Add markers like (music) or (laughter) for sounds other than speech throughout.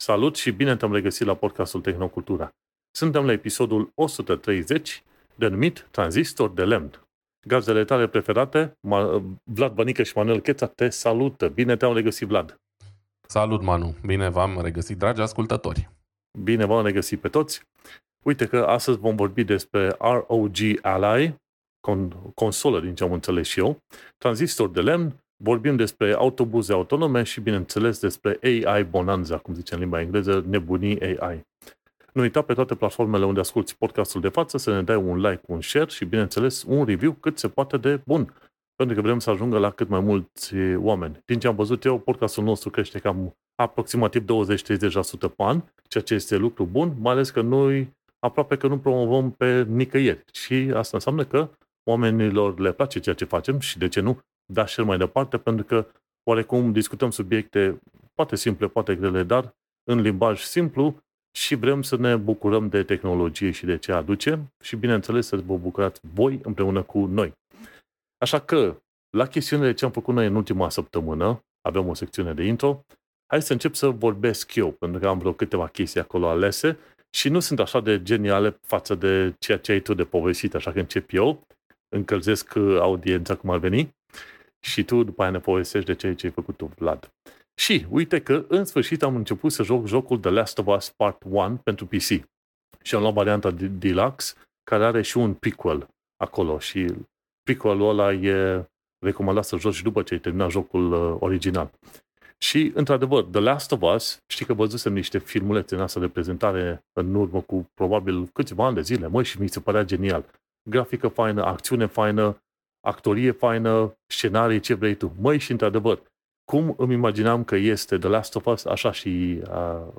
Salut și bine te-am regăsit la podcastul Tehnocultura. Suntem la episodul 130, denumit Tranzistor de lemn. Gazdele tale preferate, Vlad Bănică și Manuel Cheța, te salută. Bine te-am regăsit, Vlad. Salut, Manu. Bine v-am regăsit, dragi ascultători. Bine v-am regăsit pe toți. Uite că astăzi vom vorbi despre ROG Ally, con- consolă din ce am înțeles și eu, tranzistor de lemn, vorbim despre autobuze autonome și, bineînțeles, despre AI bonanza, cum zice în limba engleză, nebunii AI. Nu uita pe toate platformele unde asculti podcastul de față să ne dai un like, un share și, bineînțeles, un review cât se poate de bun. Pentru că vrem să ajungă la cât mai mulți oameni. Din ce am văzut eu, podcastul nostru crește cam aproximativ 20-30% pe an, ceea ce este lucru bun, mai ales că noi aproape că nu promovăm pe nicăieri. Și asta înseamnă că oamenilor le place ceea ce facem și, de ce nu, da și mai departe, pentru că oarecum discutăm subiecte poate simple, poate grele, dar în limbaj simplu și vrem să ne bucurăm de tehnologie și de ce aduce și, bineînțeles, să vă bucurați voi împreună cu noi. Așa că, la chestiunile ce am făcut noi în ultima săptămână, avem o secțiune de intro, hai să încep să vorbesc eu, pentru că am vreo câteva chestii acolo alese și nu sunt așa de geniale față de ceea ce ai tu de povestit, așa că încep eu, încălzesc audiența cum ar veni și tu după aia ne povestești de ceea ce ai făcut tu, Vlad. Și uite că în sfârșit am început să joc jocul The Last of Us Part 1 pentru PC. Și am luat varianta Deluxe, care are și un prequel acolo și prequelul ăla e recomandat să joci după ce ai terminat jocul uh, original. Și, într-adevăr, The Last of Us, știi că văzusem niște filmulețe în asta de prezentare în urmă cu probabil câțiva ani de zile, măi, și mi se părea genial. Grafică faină, acțiune faină, actorie faină, scenarii, ce vrei tu. Măi, și într-adevăr, cum îmi imaginam că este The Last of Us, așa și a,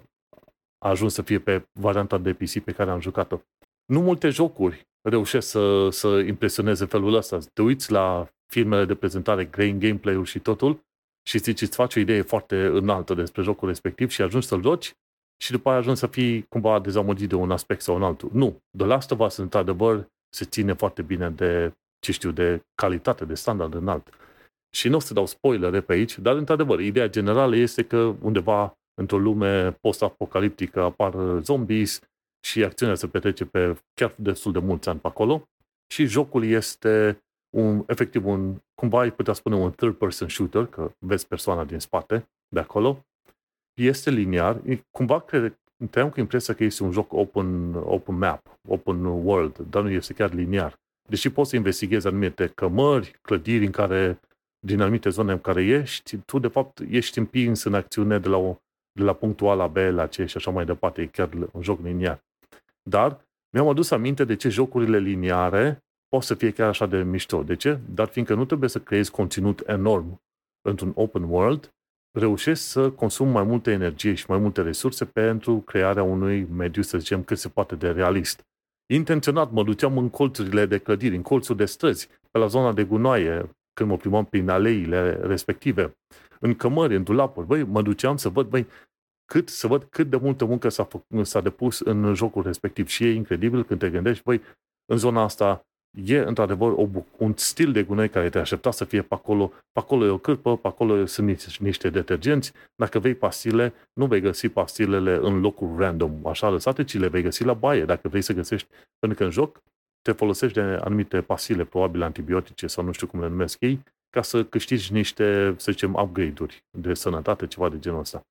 a ajuns să fie pe varianta de PC pe care am jucat-o. Nu multe jocuri reușesc să, să impresioneze felul ăsta. Te uiți la filmele de prezentare, grain gameplay-ul și totul și zici, îți faci o idee foarte înaltă despre jocul respectiv și ajungi să-l joci și după aia ajungi să fii cumva dezamăgit de un aspect sau un altul. Nu. The Last of Us, într-adevăr, se ține foarte bine de, ce știu, de calitate, de standard înalt. Și nu o să dau spoilere pe aici, dar, într-adevăr, ideea generală este că undeva într-o lume post-apocaliptică apar zombies și acțiunea se petrece pe chiar destul de mulți ani pe acolo și jocul este un, efectiv un, cumva ai putea spune un third-person shooter, că vezi persoana din spate de acolo, este liniar, cumva cred, am cu impresia că este un joc open, open map, open world, dar nu este chiar liniar. Deși poți să investighezi anumite cămări, clădiri în care, din anumite zone în care ești, tu de fapt ești împins în acțiune de la, o, de la punctul A la B, la C și așa mai departe, e chiar un joc liniar. Dar mi-am adus aminte de ce jocurile liniare pot să fie chiar așa de mișto. De ce? Dar fiindcă nu trebuie să creezi conținut enorm într-un open world, reușești să consumi mai multă energie și mai multe resurse pentru crearea unui mediu, să zicem, cât se poate de realist. Intenționat mă duceam în colțurile de clădiri, în colțuri de străzi, pe la zona de gunoaie, când mă plimbam prin aleile respective, în cămări, în dulapuri, băi, mă duceam să văd, băi, cât, să văd cât de multă muncă s-a, fă, s-a depus în jocul respectiv. Și e incredibil când te gândești, băi, în zona asta e într-adevăr o, un stil de gunoi care te aștepta să fie pe acolo. Pe acolo e o cârpă, pe acolo sunt niște detergenți. Dacă vei pastile, nu vei găsi pastilele în locul random, așa lăsate, ci le vei găsi la baie, dacă vrei să găsești. Pentru că în joc te folosești de anumite pastile, probabil antibiotice sau nu știu cum le numesc ei, ca să câștigi niște, să zicem, upgrade-uri de sănătate, ceva de genul ăsta.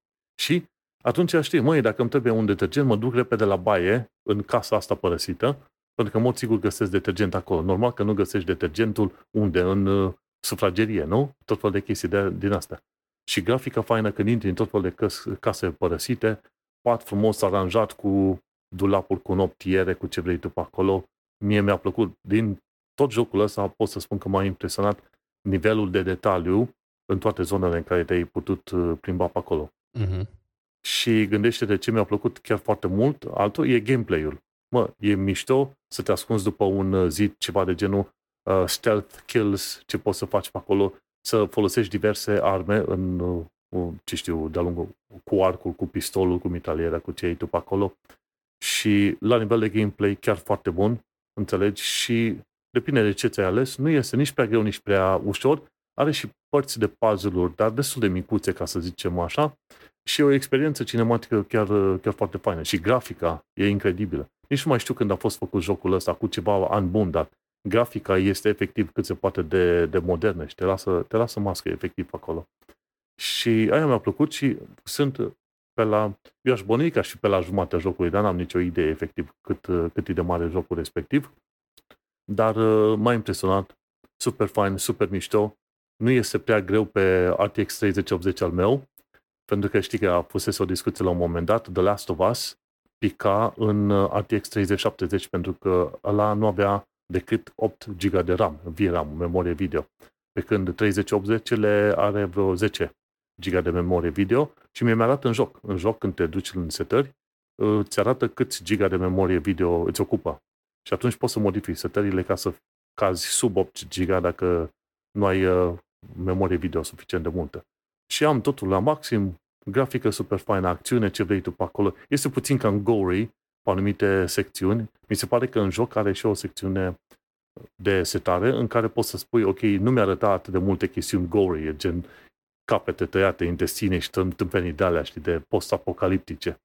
Și atunci știi, măi, dacă îmi trebuie un detergent, mă duc repede la baie, în casa asta părăsită, pentru că, în mod sigur, găsesc detergent acolo. Normal că nu găsești detergentul unde? În uh, sufragerie, nu? Tot fel de chestii de, din astea. Și grafica faină când intri în tot fel de căs, case părăsite, pat frumos aranjat cu dulapul cu noptiere, cu ce vrei tu pe acolo. Mie mi-a plăcut. Din tot jocul ăsta pot să spun că m-a impresionat nivelul de detaliu în toate zonele în care te-ai putut uh, plimba pe acolo. Uh-huh. Și gândește de ce mi-a plăcut chiar foarte mult, altul e gameplay-ul mă, e mișto să te ascunzi după un uh, zid, ceva de genul uh, stealth kills, ce poți să faci pe acolo, să folosești diverse arme în, uh, ce știu, de-a lungul, cu arcul, cu pistolul, cu mitraliera, cu ce ai tu pe acolo. Și la nivel de gameplay chiar foarte bun, înțelegi, și depinde de ce ți-ai ales, nu este nici prea greu, nici prea ușor, are și părți de puzzle-uri, dar destul de micuțe, ca să zicem așa, și o experiență cinematică chiar, chiar foarte faină. Și grafica e incredibilă. Nici nu mai știu când a fost făcut jocul ăsta, cu ceva an bun, dar grafica este efectiv cât se poate de, de modernă și te lasă, te lasă mască efectiv acolo. Și aia mi-a plăcut și sunt pe la, eu aș bănui ca și pe la jumatea jocului, dar n-am nicio idee efectiv cât, cât e de mare jocul respectiv. Dar uh, m-a impresionat, super fain, super mișto. Nu este prea greu pe RTX 3080 al meu, pentru că știi că a fost o discuție la un moment dat, The Last of Us pica în uh, RTX 3070 pentru că ăla nu avea decât 8 GB de RAM, VRAM, memorie video. Pe când 3080 le are vreo 10 GB de memorie video și mi-e arată în joc. În joc, când te duci în setări, îți arată câți giga de memorie video îți ocupă. Și atunci poți să modifici setările ca să cazi sub 8 GB dacă nu ai uh, memorie video suficient de multă. Și am totul la maxim, grafică super faină, acțiune, ce vrei tu pe acolo. Este puțin ca în Gory, pe anumite secțiuni. Mi se pare că în joc are și o secțiune de setare în care poți să spui, ok, nu mi-a arătat atât de multe chestiuni gory, gen capete tăiate, intestine și tâmpenii de alea, știi, de post-apocaliptice.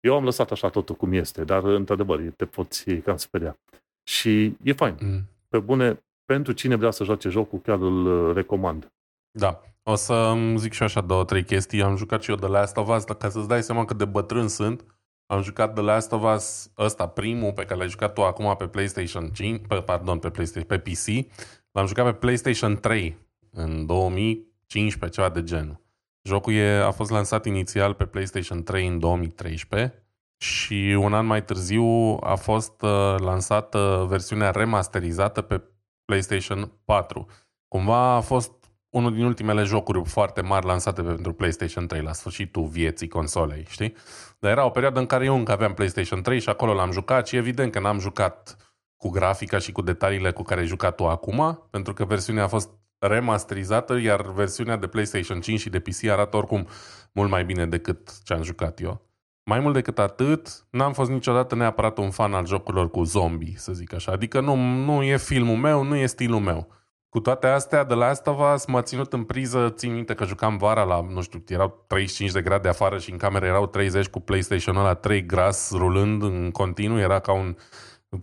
Eu am lăsat așa totul cum este, dar într-adevăr te poți cam speria. Și e fain. Mm. Pe bune, pentru cine vrea să joace jocul, chiar îl uh, recomand. Da. O să zic și așa două, trei chestii. Am jucat și eu The Last of Us, ca să-ți dai seama cât de bătrân sunt. Am jucat The Last of Us, ăsta primul pe care l-ai jucat tu acum pe PlayStation 5, pe, pardon, pe PlayStation, pe PC. L-am jucat pe PlayStation 3 în 2015, ceva de genul. Jocul e, a fost lansat inițial pe PlayStation 3 în 2013 și un an mai târziu a fost uh, lansată versiunea remasterizată pe PlayStation 4. Cumva a fost unul din ultimele jocuri foarte mari lansate pentru PlayStation 3 la sfârșitul vieții consolei, știi? Dar era o perioadă în care eu încă aveam PlayStation 3 și acolo l-am jucat și evident că n-am jucat cu grafica și cu detaliile cu care ai jucat tu acum, pentru că versiunea a fost remasterizată, iar versiunea de PlayStation 5 și de PC arată oricum mult mai bine decât ce am jucat eu. Mai mult decât atât, n-am fost niciodată neapărat un fan al jocurilor cu zombie, să zic așa. Adică nu, nu e filmul meu, nu e stilul meu. Cu toate astea, de Last of Us m-a ținut în priză, țin minte că jucam vara la, nu știu, erau 35 de grade afară și în cameră erau 30 cu PlayStation-ul la 3 gras rulând în continuu, era ca un,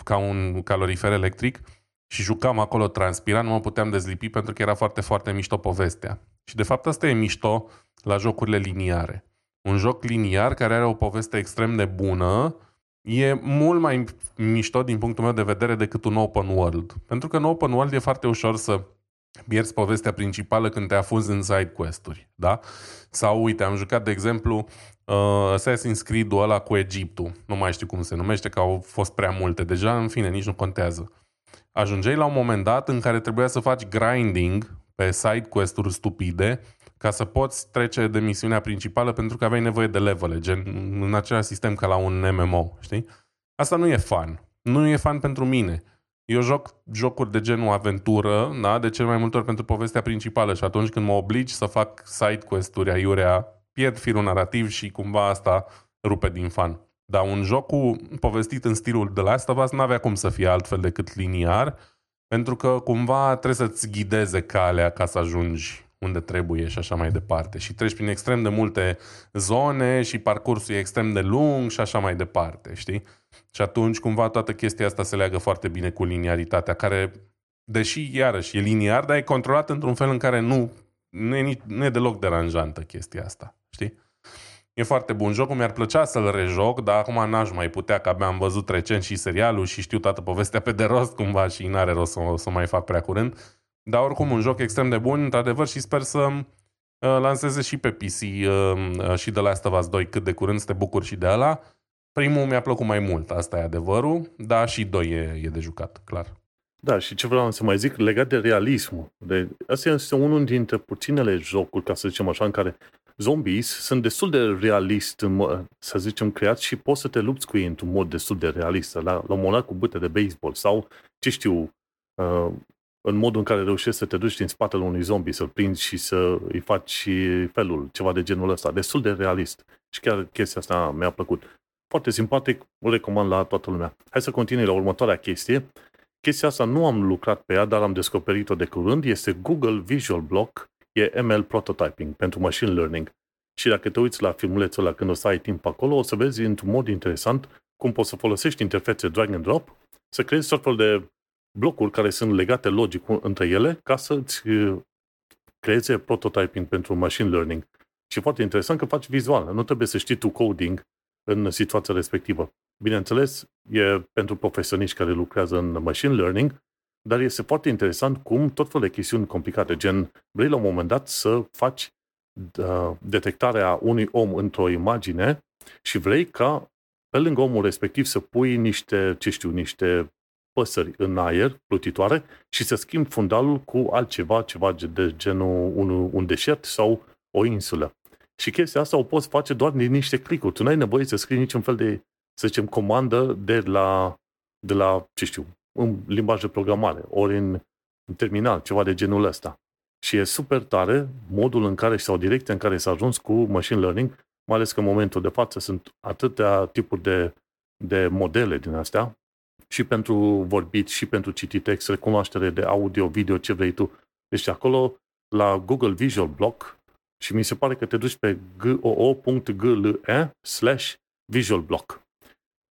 ca un calorifer electric și jucam acolo transpirat, nu mă puteam dezlipi pentru că era foarte, foarte mișto povestea. Și de fapt asta e mișto la jocurile liniare. Un joc liniar care are o poveste extrem de bună, e mult mai mișto din punctul meu de vedere decât un open world. Pentru că în open world e foarte ușor să pierzi povestea principală când te afunzi în side quest-uri, da? Sau, uite, am jucat, de exemplu, uh, Assassin's Creed-ul ăla cu Egiptul. Nu mai știu cum se numește, că au fost prea multe deja, în fine, nici nu contează. Ajungeai la un moment dat în care trebuia să faci grinding pe side quest-uri stupide ca să poți trece de misiunea principală pentru că aveai nevoie de levele, gen în același sistem ca la un MMO, știi? Asta nu e fan. Nu e fan pentru mine. Eu joc jocuri de genul aventură, da? de cel mai multe ori pentru povestea principală și atunci când mă obligi să fac side quest-uri aiurea, pierd firul narrativ și cumva asta rupe din fan. Dar un joc cu povestit în stilul de Last of Us n-avea cum să fie altfel decât liniar, pentru că cumva trebuie să-ți ghideze calea ca să ajungi unde trebuie și așa mai departe. Și treci prin extrem de multe zone și parcursul e extrem de lung și așa mai departe, știi? Și atunci cumva toată chestia asta se leagă foarte bine cu liniaritatea, care, deși iarăși e liniar, dar e controlat într-un fel în care nu, nu, e, nici, nu e deloc deranjantă chestia asta, știi? E foarte bun jocul, mi-ar plăcea să-l rejoc, dar acum n-aș mai putea, că abia am văzut recent și serialul și știu toată povestea pe de rost cumva și n-are rost să, să mai fac prea curând. Dar oricum un joc extrem de bun, într-adevăr, și sper să uh, lanseze și pe PC uh, uh, și de Last of Us 2 cât de curând, să te bucur și de ala. Primul mi-a plăcut mai mult, asta e adevărul, dar și doi e, e de jucat, clar. Da, și ce vreau să mai zic legat de realism. De, asta este unul dintre puținele jocuri, ca să zicem așa, în care zombies sunt destul de realist, să zicem, creați și poți să te lupți cu ei într-un mod destul de realist. La, la un moment cu băte de baseball sau, ce știu, uh, în modul în care reușești să te duci din spatele unui zombie, să-l prinzi și să îi faci felul, ceva de genul ăsta. Destul de realist. Și chiar chestia asta mi-a plăcut. Foarte simpatic, îl recomand la toată lumea. Hai să continui la următoarea chestie. Chestia asta nu am lucrat pe ea, dar am descoperit-o de curând. Este Google Visual Block, e ML Prototyping pentru Machine Learning. Și dacă te uiți la filmulețul ăla când o să ai timp acolo, o să vezi într-un mod interesant cum poți să folosești interfețe drag and drop, să creezi tot fel de blocuri care sunt legate logic între ele ca să-ți uh, creeze prototyping pentru machine learning. Și foarte interesant că faci vizual. Nu trebuie să știi tu coding în situația respectivă. Bineînțeles, e pentru profesioniști care lucrează în machine learning, dar este foarte interesant cum tot felul de chestiuni complicate, gen vrei la un moment dat să faci uh, detectarea unui om într-o imagine și vrei ca pe lângă omul respectiv să pui niște, ce știu, niște păsări în aer, plutitoare, și să schimbi fundalul cu altceva, ceva de genul un, un deșert sau o insulă. Și chestia asta o poți face doar din niște clicuri. Tu nu ai nevoie să scrii niciun fel de, să zicem, comandă de la, de la ce știu, în limbaj de programare, ori în, în terminal, ceva de genul ăsta. Și e super tare modul în care sau direcția în care s-a ajuns cu machine learning, mai ales că în momentul de față sunt atâtea tipuri de, de modele din astea, și pentru vorbit, și pentru citit text, recunoaștere de audio, video, ce vrei tu. Deci acolo, la Google Visual Block, și mi se pare că te duci pe goo.gle slash visual block.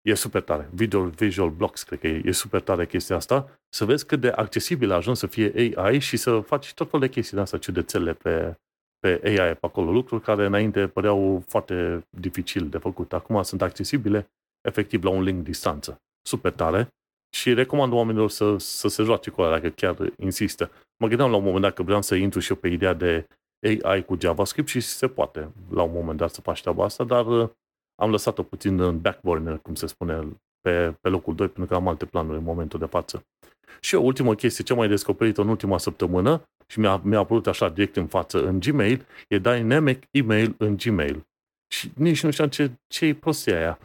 E super tare. Video Visual Blocks, cred că e, e super tare chestia asta. Să vezi cât de accesibil a ajuns să fie AI și să faci tot felul de chestii de asta ciudățele pe, pe AI pe acolo. Lucruri care înainte păreau foarte dificil de făcut. Acum sunt accesibile efectiv la un link distanță. Super tare. Și recomand oamenilor să, să se joace cu alea, dacă chiar insistă. Mă gândeam la un moment dat că vreau să intru și eu pe ideea de AI cu JavaScript și se poate la un moment dat să faci treaba asta, dar uh, am lăsat-o puțin în back burner, cum se spune, pe, pe locul 2, pentru că am alte planuri în momentul de față. Și o ultimă chestie, ce mai descoperit în ultima săptămână și mi-a, mi-a apărut așa direct în față în Gmail, e Dynamic Email în Gmail. Și nici nu știam ce, ce e prostia aia.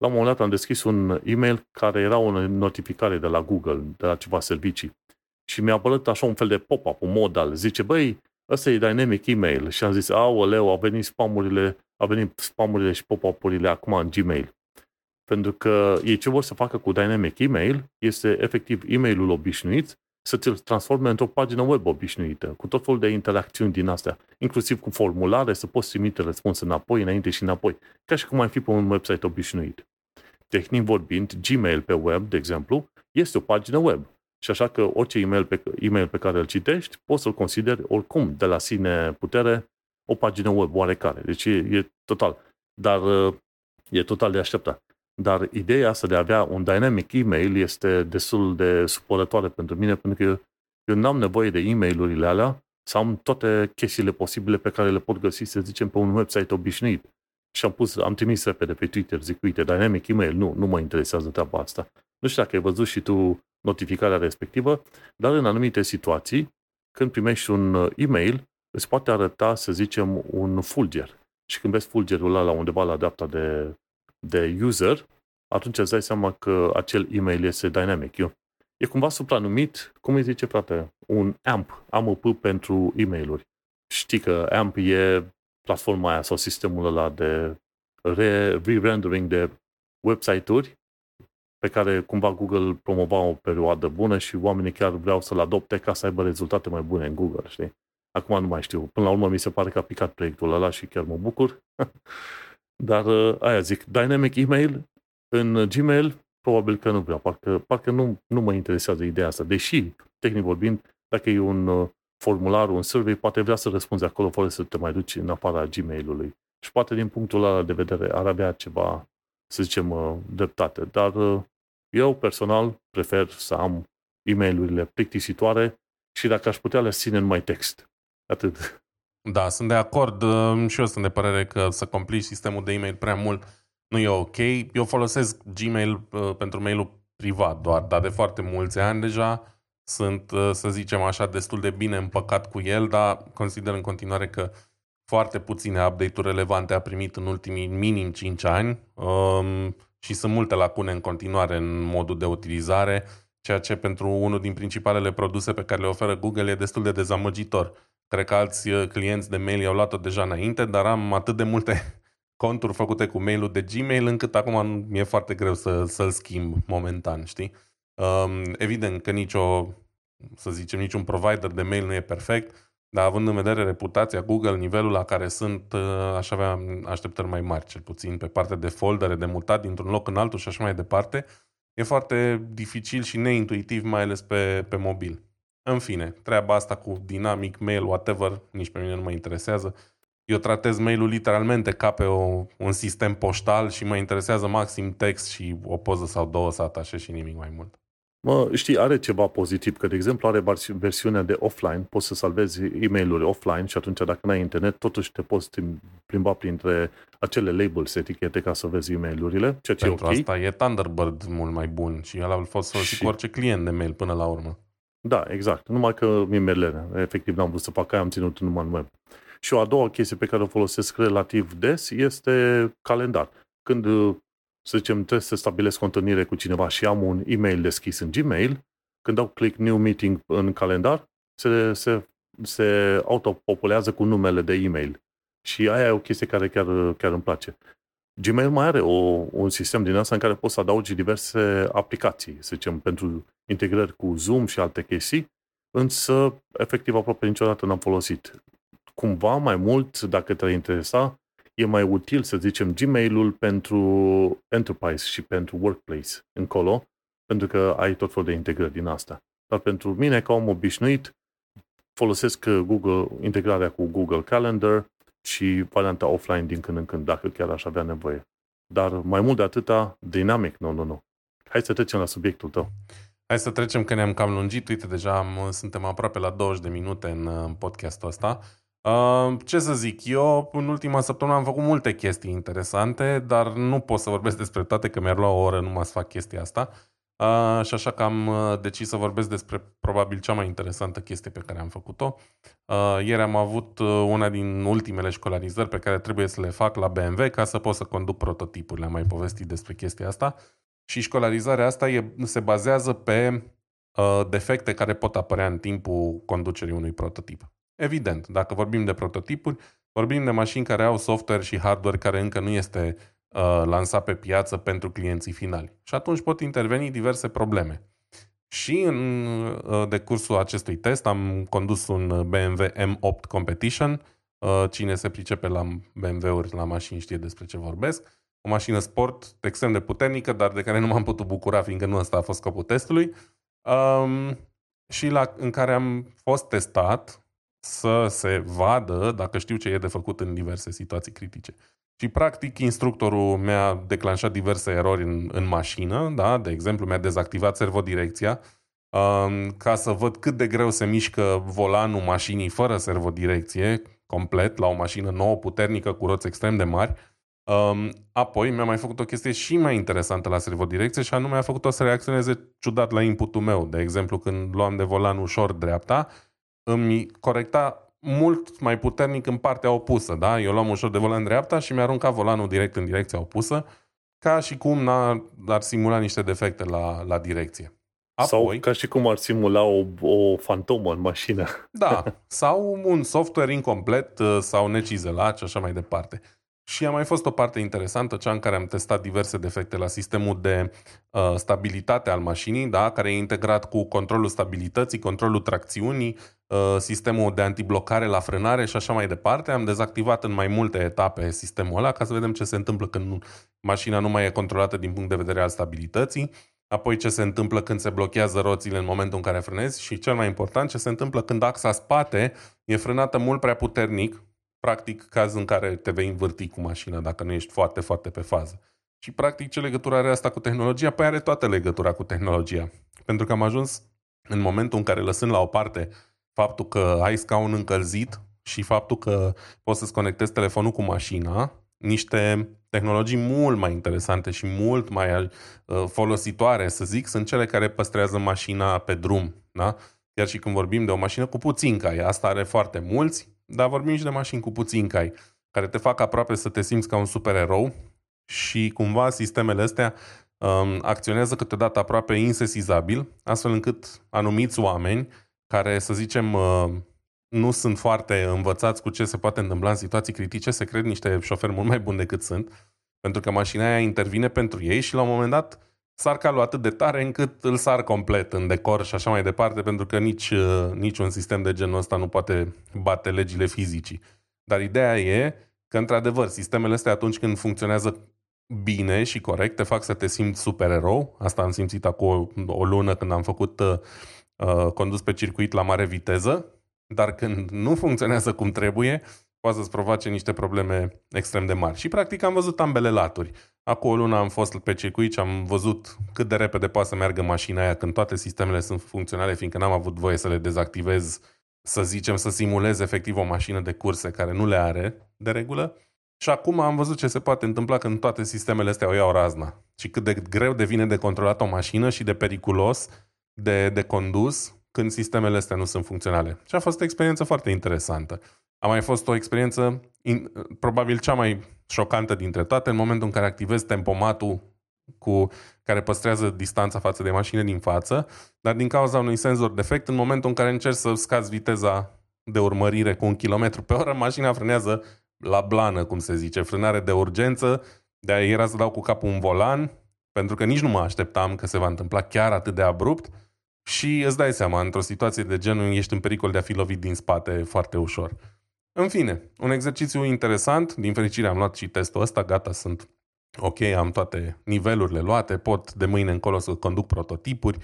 La un moment dat am deschis un email care era o notificare de la Google, de la ceva servicii. Și mi-a apărut așa un fel de pop-up, un modal. Zice, băi, ăsta e Dynamic Email. Și am zis, aoleu, au venit spamurile, au venit spamurile și pop-up-urile acum în Gmail. Pentru că ei ce vor să facă cu Dynamic Email este efectiv e-mailul obișnuit să ți-l transforme într-o pagină web obișnuită, cu tot felul de interacțiuni din astea, inclusiv cu formulare, să poți trimite răspuns înapoi, înainte și înapoi, ca și cum ai fi pe un website obișnuit. Tehnic vorbind, Gmail pe web, de exemplu, este o pagină web. Și așa că orice e-mail pe, e-mail pe care îl citești, poți să-l consideri oricum de la sine putere o pagină web oarecare. Deci e, e total. Dar e total de așteptat. Dar ideea asta de a avea un dynamic email este destul de supărătoare pentru mine, pentru că eu, eu n-am nevoie de e-mail-urile alea să am toate chestiile posibile pe care le pot găsi, să zicem, pe un website obișnuit. Și am pus, am trimis repede pe Twitter, zic, uite, dynamic email, nu, nu mă interesează treaba asta. Nu știu dacă ai văzut și tu notificarea respectivă, dar în anumite situații, când primești un e-mail, îți poate arăta, să zicem, un fulger. Și când vezi fulgerul ăla undeva la dreapta de, de user, atunci îți dai seama că acel e-mail este dynamic. Eu, e cumva supranumit, cum îi zice, frate, un AMP, AMP pentru e-mailuri. Știi că AMP e platforma aia sau sistemul ăla de re-rendering de website-uri pe care cumva Google promova o perioadă bună și oamenii chiar vreau să-l adopte ca să aibă rezultate mai bune în Google, știi? Acum nu mai știu. Până la urmă mi se pare că a picat proiectul ăla și chiar mă bucur. (laughs) Dar uh, aia zic, Dynamic Email în Gmail, probabil că nu vreau. Parcă, parcă nu, nu mă interesează ideea asta. Deși, tehnic vorbind, dacă e un uh, formular, un survey, poate vrea să răspunzi acolo fără să te mai duci în afara Gmail-ului. Și poate din punctul ăla de vedere ar avea ceva, să zicem, uh, dreptate. Dar eu personal prefer să am e mail plictisitoare și dacă aș putea le ține numai text. Atât. Da, sunt de acord um, și eu sunt de părere că să complici sistemul de e-mail prea mult nu e ok. Eu folosesc Gmail uh, pentru mailul privat doar, dar de foarte mulți ani deja sunt, uh, să zicem așa, destul de bine împăcat cu el, dar consider în continuare că foarte puține update-uri relevante a primit în ultimii minim 5 ani um, și sunt multe lacune în continuare în modul de utilizare, ceea ce pentru unul din principalele produse pe care le oferă Google e destul de dezamăgitor. Cred că alți uh, clienți de mail i-au luat-o deja înainte, dar am atât de multe (laughs) conturi făcute cu mailul de Gmail încât acum mi-e foarte greu să, să-l schimb momentan, știi? Um, evident că nicio, să zicem, niciun provider de mail nu e perfect, dar având în vedere reputația Google, nivelul la care sunt, uh, aș avea așteptări mai mari, cel puțin pe partea de foldere, de mutat dintr-un loc în altul și așa mai departe. E foarte dificil și neintuitiv, mai ales pe, pe mobil. În fine, treaba asta cu dinamic, mail, whatever, nici pe mine nu mă interesează. Eu tratez mail-ul literalmente ca pe o, un sistem poștal și mă interesează maxim text și o poză sau două să atașez și nimic mai mult. Mă, știi, are ceva pozitiv, că, de exemplu, are versiunea de offline, poți să salvezi e mail offline și atunci, dacă n-ai internet, totuși te poți plimba printre acele labels, etichete, ca să vezi e mail ceea ce Pentru e ok. asta e Thunderbird mult mai bun și el a fost folosit și... cu orice client de mail până la urmă. Da, exact. Numai că e efectiv, n-am vrut să fac aia, am ținut numai în web. Și o a doua chestie pe care o folosesc relativ des este calendar. Când să zicem, trebuie să stabilesc o întâlnire cu cineva și am un e-mail deschis în Gmail, când dau click New Meeting în calendar, se, se, se autopopulează cu numele de e-mail. Și aia e o chestie care chiar, chiar îmi place. Gmail mai are o, un sistem din asta în care poți să adaugi diverse aplicații, să zicem, pentru integrări cu Zoom și alte chestii, însă, efectiv, aproape niciodată n-am folosit. Cumva, mai mult, dacă te-ar interesa, e mai util, să zicem, Gmail-ul pentru Enterprise și pentru Workplace încolo, pentru că ai tot felul de integrări din asta. Dar pentru mine, ca om obișnuit, folosesc Google, integrarea cu Google Calendar și varianta offline din când în când, dacă chiar aș avea nevoie. Dar mai mult de atâta, Dynamic, nu, nu, nu. Hai să trecem la subiectul tău. Hai să trecem că ne-am cam lungit. Uite, deja am, suntem aproape la 20 de minute în, în podcastul ăsta. Uh, ce să zic, eu în ultima săptămână am făcut multe chestii interesante, dar nu pot să vorbesc despre toate, că mi-ar lua o oră numai să fac chestia asta. Uh, și așa că am uh, decis să vorbesc despre probabil cea mai interesantă chestie pe care am făcut-o. Uh, ieri am avut uh, una din ultimele școlarizări pe care trebuie să le fac la BMW ca să pot să conduc prototipurile. Am mai povestit despre chestia asta. Și școlarizarea asta e, se bazează pe uh, defecte care pot apărea în timpul conducerii unui prototip. Evident, dacă vorbim de prototipuri, vorbim de mașini care au software și hardware care încă nu este uh, lansat pe piață pentru clienții finali. Și atunci pot interveni diverse probleme. Și în uh, decursul acestui test am condus un BMW M8 Competition. Uh, cine se pricepe la BMW-uri, la mașini, știe despre ce vorbesc. O mașină sport extrem de puternică, dar de care nu m-am putut bucura, fiindcă nu ăsta a fost scopul testului. Um, și la, în care am fost testat să se vadă dacă știu ce e de făcut în diverse situații critice. Și, practic, instructorul mi-a declanșat diverse erori în, în mașină, da? de exemplu, mi-a dezactivat servodirecția um, ca să văd cât de greu se mișcă volanul mașinii fără servodirecție, complet, la o mașină nouă, puternică, cu roți extrem de mari. Um, apoi mi-a mai făcut o chestie și mai interesantă la servodirecție și anume a făcut-o să reacționeze ciudat la inputul meu. De exemplu, când luam de volan ușor dreapta, îmi corecta mult mai puternic în partea opusă, da? Eu luam ușor de volan dreapta și mi-a aruncat volanul direct în direcția opusă, ca și cum n-ar, ar simula niște defecte la, la direcție. Apoi, sau ca și cum ar simula o, o fantomă în mașină. Da, (laughs) sau un software incomplet uh, sau necizelat și așa mai departe. Și a mai fost o parte interesantă, cea în care am testat diverse defecte la sistemul de uh, stabilitate al mașinii, da, care e integrat cu controlul stabilității, controlul tracțiunii, uh, sistemul de antiblocare la frânare și așa mai departe. Am dezactivat în mai multe etape sistemul ăla ca să vedem ce se întâmplă când mașina nu mai e controlată din punct de vedere al stabilității, apoi ce se întâmplă când se blochează roțile în momentul în care frânezi și cel mai important ce se întâmplă când axa spate e frânată mult prea puternic practic caz în care te vei învârti cu mașina dacă nu ești foarte, foarte pe fază. Și practic ce legătură are asta cu tehnologia? Păi are toată legătura cu tehnologia. Pentru că am ajuns în momentul în care lăsând la o parte faptul că ai scaun încălzit și faptul că poți să-ți conectezi telefonul cu mașina, niște tehnologii mult mai interesante și mult mai uh, folositoare, să zic, sunt cele care păstrează mașina pe drum. Da? Chiar și când vorbim de o mașină cu puțin cai, asta are foarte mulți, dar vorbim și de mașini cu puțin cai, care te fac aproape să te simți ca un supererou și cumva sistemele astea um, acționează câteodată aproape insesizabil, astfel încât anumiți oameni care, să zicem, uh, nu sunt foarte învățați cu ce se poate întâmpla în situații critice, se cred niște șoferi mult mai buni decât sunt, pentru că mașina aia intervine pentru ei și la un moment dat sar calul atât de tare încât îl sar complet în decor și așa mai departe, pentru că nici, uh, nici un sistem de genul ăsta nu poate bate legile fizicii. Dar ideea e că, într-adevăr, sistemele astea atunci când funcționează bine și corect, te fac să te simți supererou. Asta am simțit acum o, o lună când am făcut uh, uh, condus pe circuit la mare viteză, dar când nu funcționează cum trebuie, poate să-ți provoace niște probleme extrem de mari. Și practic am văzut ambele laturi. Acum o lună am fost pe circuit și am văzut cât de repede poate să meargă mașina aia când toate sistemele sunt funcționale, fiindcă n-am avut voie să le dezactivez, să zicem, să simulez efectiv o mașină de curse care nu le are de regulă. Și acum am văzut ce se poate întâmpla când toate sistemele astea o iau razna. Și cât de greu devine de controlat o mașină și de periculos de, de condus când sistemele astea nu sunt funcționale. Și a fost o experiență foarte interesantă. A mai fost o experiență, in, probabil cea mai șocantă dintre toate, în momentul în care activezi tempomatul cu, care păstrează distanța față de mașină din față, dar din cauza unui senzor defect, în momentul în care încerci să scazi viteza de urmărire cu un kilometru pe oră, mașina frânează la blană, cum se zice, frânare de urgență, de aia era să dau cu capul un volan, pentru că nici nu mă așteptam că se va întâmpla chiar atât de abrupt și îți dai seama, într-o situație de genul ești în pericol de a fi lovit din spate foarte ușor. În fine, un exercițiu interesant, din fericire am luat și testul ăsta, gata, sunt ok, am toate nivelurile luate, pot de mâine încolo să conduc prototipuri,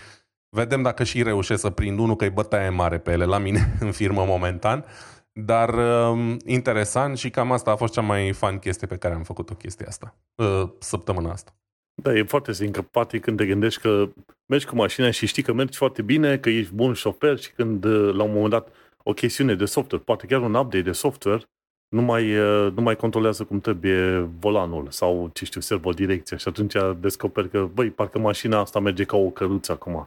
vedem dacă și reușesc să prind unul, că e bătaie mare pe ele la mine (laughs) în firmă momentan, dar uh, interesant și cam asta a fost cea mai fan chestie pe care am făcut-o chestia asta, uh, săptămâna asta. Da, e foarte simpatic când te gândești că mergi cu mașina și știi că mergi foarte bine, că ești bun șofer și când uh, la un moment dat o chestiune de software, poate chiar un update de software, nu mai, uh, nu mai controlează cum trebuie volanul sau, ce știu, servodirecția și atunci descoperi că, băi, parcă mașina asta merge ca o căruță acum.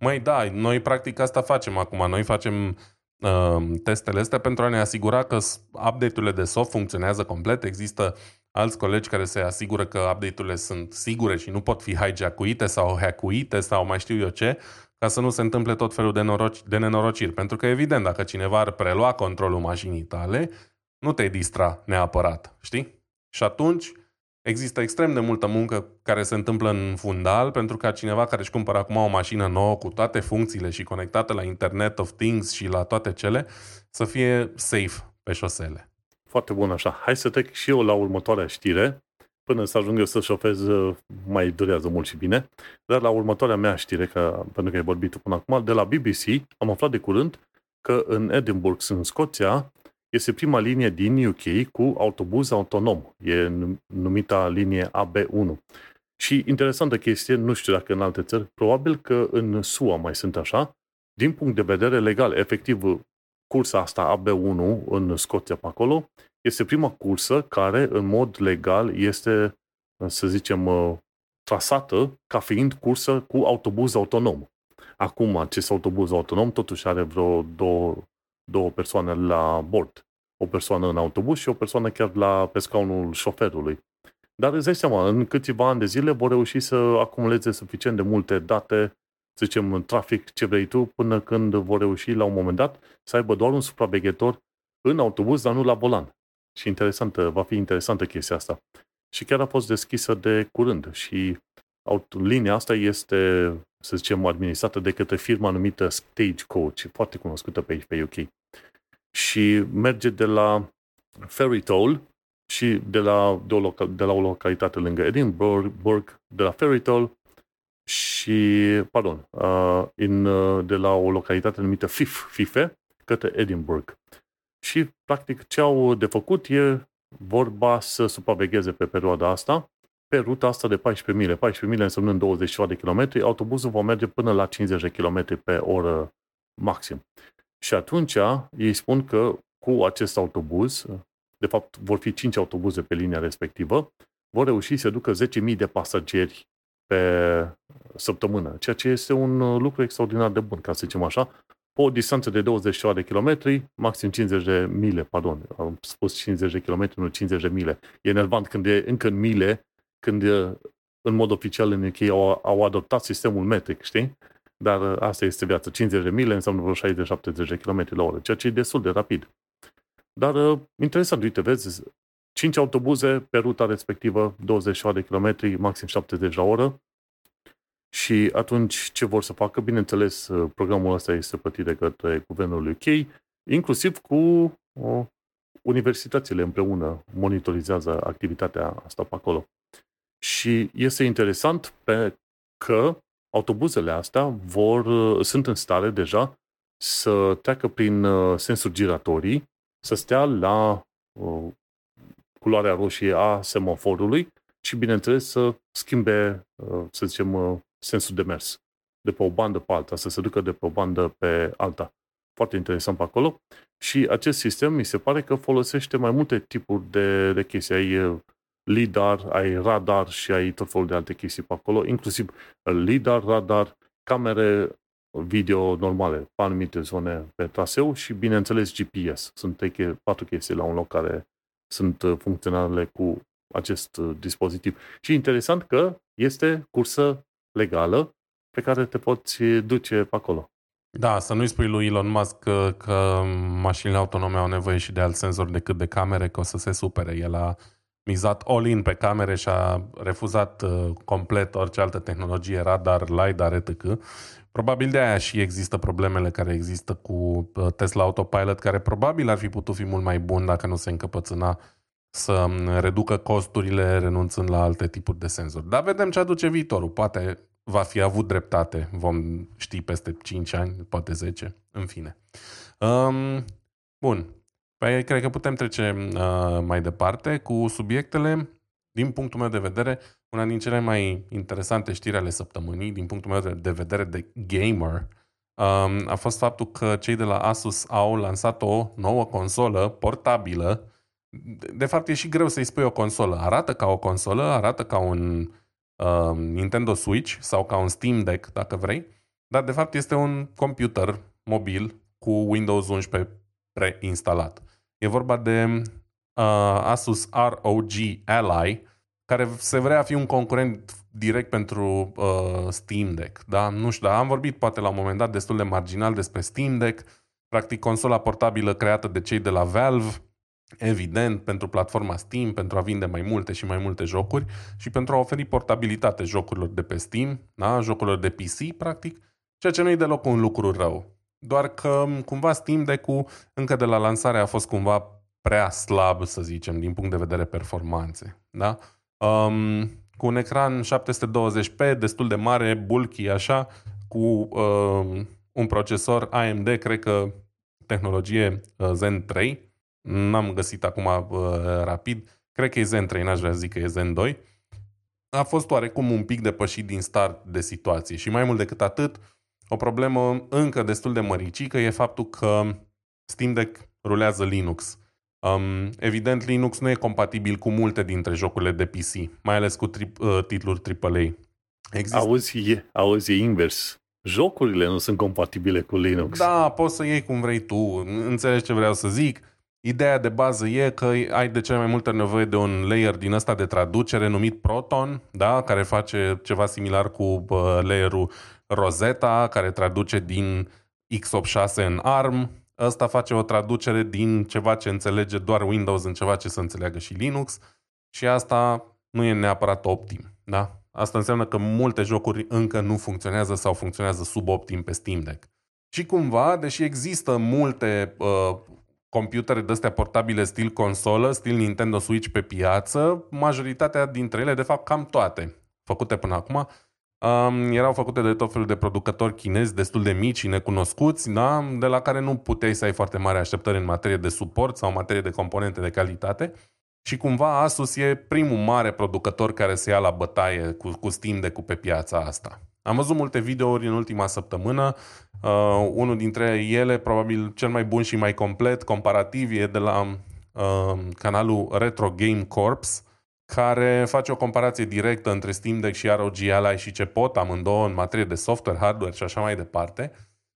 Mai da, noi practic asta facem acum. Noi facem uh, testele astea pentru a ne asigura că update-urile de soft funcționează complet. Există alți colegi care se asigură că update-urile sunt sigure și nu pot fi hijackuite sau hackuite sau mai știu eu ce, ca să nu se întâmple tot felul de, noroci, de nenorociri. Pentru că, evident, dacă cineva ar prelua controlul mașinii tale, nu te distra neapărat, știi? Și atunci există extrem de multă muncă care se întâmplă în fundal pentru ca cineva care își cumpără acum o mașină nouă cu toate funcțiile și conectată la Internet of Things și la toate cele, să fie safe pe șosele. Foarte bun așa. Hai să trec și eu la următoarea știre. Până să ajung eu să șofez, mai durează mult și bine. Dar la următoarea mea știre, că, pentru că ai vorbit până acum, de la BBC, am aflat de curând că în Edinburgh, în Scoția, este prima linie din UK cu autobuz autonom. E numită linie AB1. Și interesantă chestie, nu știu dacă în alte țări, probabil că în SUA mai sunt așa, din punct de vedere legal, efectiv, cursa asta AB1 în Scoția pe acolo, este prima cursă care, în mod legal, este, să zicem, uh, trasată ca fiind cursă cu autobuz autonom. Acum, acest autobuz autonom totuși are vreo două, două persoane la bord. O persoană în autobuz și o persoană chiar la, pe scaunul șoferului. Dar îți dai seama, în câțiva ani de zile vor reuși să acumuleze suficient de multe date, să zicem, în trafic, ce vrei tu, până când vor reuși la un moment dat să aibă doar un supraveghetor în autobuz, dar nu la volan. Și interesantă, va fi interesantă chestia asta. Și chiar a fost deschisă de curând și linia asta este, să zicem, administrată de către firma numită Stagecoach, foarte cunoscută pe aici, pe UK. Și merge de la Ferry Toll și de la, de, o local, de la o localitate lângă Edinburgh, de la Ferry Toll și, pardon, uh, in, uh, de la o localitate numită Fif, Fife, către Edinburgh. Și, practic, ce au de făcut e vorba să supravegheze pe perioada asta, pe ruta asta de 14 mile. 14 mile însemnând 20 de kilometri, autobuzul va merge până la 50 de km pe oră maxim. Și atunci ei spun că cu acest autobuz, de fapt vor fi 5 autobuze pe linia respectivă, vor reuși să ducă 10.000 de pasageri pe săptămână, ceea ce este un lucru extraordinar de bun, ca să zicem așa, pe o distanță de 20 de kilometri, maxim 50 de mile, pardon, am spus 50 de kilometri, nu 50 de mile. E enervant când e încă în mile, când e, în mod oficial în UK au, au adoptat sistemul metric, știi? Dar asta este viața. 50 de mile înseamnă vreo 60-70 de km la oră, ceea ce e destul de rapid. Dar interesant, uite, vezi, 5 autobuze pe ruta respectivă, 20 de km, maxim 70 la oră, Și atunci ce vor să facă? Bineînțeles, programul ăsta este plătit de către guvernul UK, inclusiv cu o, universitățile împreună monitorizează activitatea asta pe acolo. Și este interesant pe că autobuzele astea vor, sunt în stare deja să treacă prin uh, sensuri giratorii, să stea la uh, culoarea roșie a semaforului și, bineînțeles, să schimbe, uh, să zicem, sensul de mers de pe o bandă pe alta, să se ducă de pe o bandă pe alta. Foarte interesant pe acolo. Și acest sistem mi se pare că folosește mai multe tipuri de, de chestii. Ai lidar, ai radar și ai tot felul de alte chestii pe acolo, inclusiv lidar, radar, camere video normale pe anumite zone pe traseu și, bineînțeles, GPS. Sunt patru chestii la un loc care sunt uh, funcționale cu acest uh, dispozitiv. Și interesant că este cursă legală pe care te poți duce pe acolo. Da, să nu-i spui lui Elon Musk că, că mașinile autonome au nevoie și de alți senzori decât de camere, că o să se supere. El a mizat all-in pe camere și a refuzat uh, complet orice altă tehnologie, radar, LiDAR, etc. Probabil de aia și există problemele care există cu uh, Tesla Autopilot, care probabil ar fi putut fi mult mai bun dacă nu se încăpățâna să um, reducă costurile renunțând la alte tipuri de senzori. Dar vedem ce aduce viitorul. Poate va fi avut dreptate, vom ști peste 5 ani, poate 10, în fine. Um, bun, Păi cred că putem trece uh, mai departe cu subiectele. Din punctul meu de vedere, una din cele mai interesante știri ale săptămânii, din punctul meu de vedere de gamer, um, a fost faptul că cei de la Asus au lansat o nouă consolă portabilă. De fapt, e și greu să-i spui o consolă. Arată ca o consolă, arată ca un uh, Nintendo Switch sau ca un Steam Deck, dacă vrei, dar de fapt este un computer mobil cu Windows 11 preinstalat. E vorba de uh, Asus ROG Ally, care se vrea a fi un concurent direct pentru uh, Steam Deck. Da? Nu știu, dar am vorbit poate la un moment dat destul de marginal despre Steam Deck, practic consola portabilă creată de cei de la Valve, evident, pentru platforma Steam, pentru a vinde mai multe și mai multe jocuri și pentru a oferi portabilitate jocurilor de pe Steam, da? jocurilor de PC, practic, ceea ce nu e deloc un lucru rău. Doar că cumva Steam Deck-ul încă de la lansare a fost cumva prea slab, să zicem, din punct de vedere performanțe. Da? Um, cu un ecran 720p, destul de mare, bulky așa, cu um, un procesor AMD, cred că tehnologie uh, Zen 3. N-am găsit acum uh, rapid. Cred că e Zen 3, n-aș vrea să zic că e Zen 2. A fost oarecum un pic depășit din start de situație și mai mult decât atât, o problemă încă destul de măricică e faptul că Steam Deck rulează Linux. Um, evident, Linux nu e compatibil cu multe dintre jocurile de PC, mai ales cu tri- uh, titluri AAA. Există... Auzi, e, auzi, e invers. Jocurile nu sunt compatibile cu Linux. Da, poți să iei cum vrei tu. Înțelegi ce vreau să zic? Ideea de bază e că ai de cele mai multe nevoie de un layer din ăsta de traducere numit Proton, da? care face ceva similar cu uh, layerul Rosetta, care traduce din x86 în ARM. Ăsta face o traducere din ceva ce înțelege doar Windows în ceva ce să înțeleagă și Linux. Și asta nu e neapărat optim. Da? Asta înseamnă că multe jocuri încă nu funcționează sau funcționează suboptim pe Steam Deck. Și cumva, deși există multe uh, computere de astea portabile stil consolă, stil Nintendo Switch pe piață, majoritatea dintre ele, de fapt cam toate, făcute până acum, um, erau făcute de tot felul de producători chinezi destul de mici și necunoscuți, da? de la care nu puteai să ai foarte mare așteptări în materie de suport sau în materie de componente de calitate. Și cumva Asus e primul mare producător care se ia la bătaie cu, cu Steam de cu pe piața asta. Am văzut multe videouri în ultima săptămână. Uh, unul dintre ele, probabil cel mai bun și mai complet, comparativ, e de la uh, canalul Retro Game Corps, care face o comparație directă între Steam Deck și ROG Ally și ce pot amândouă în materie de software, hardware și așa mai departe.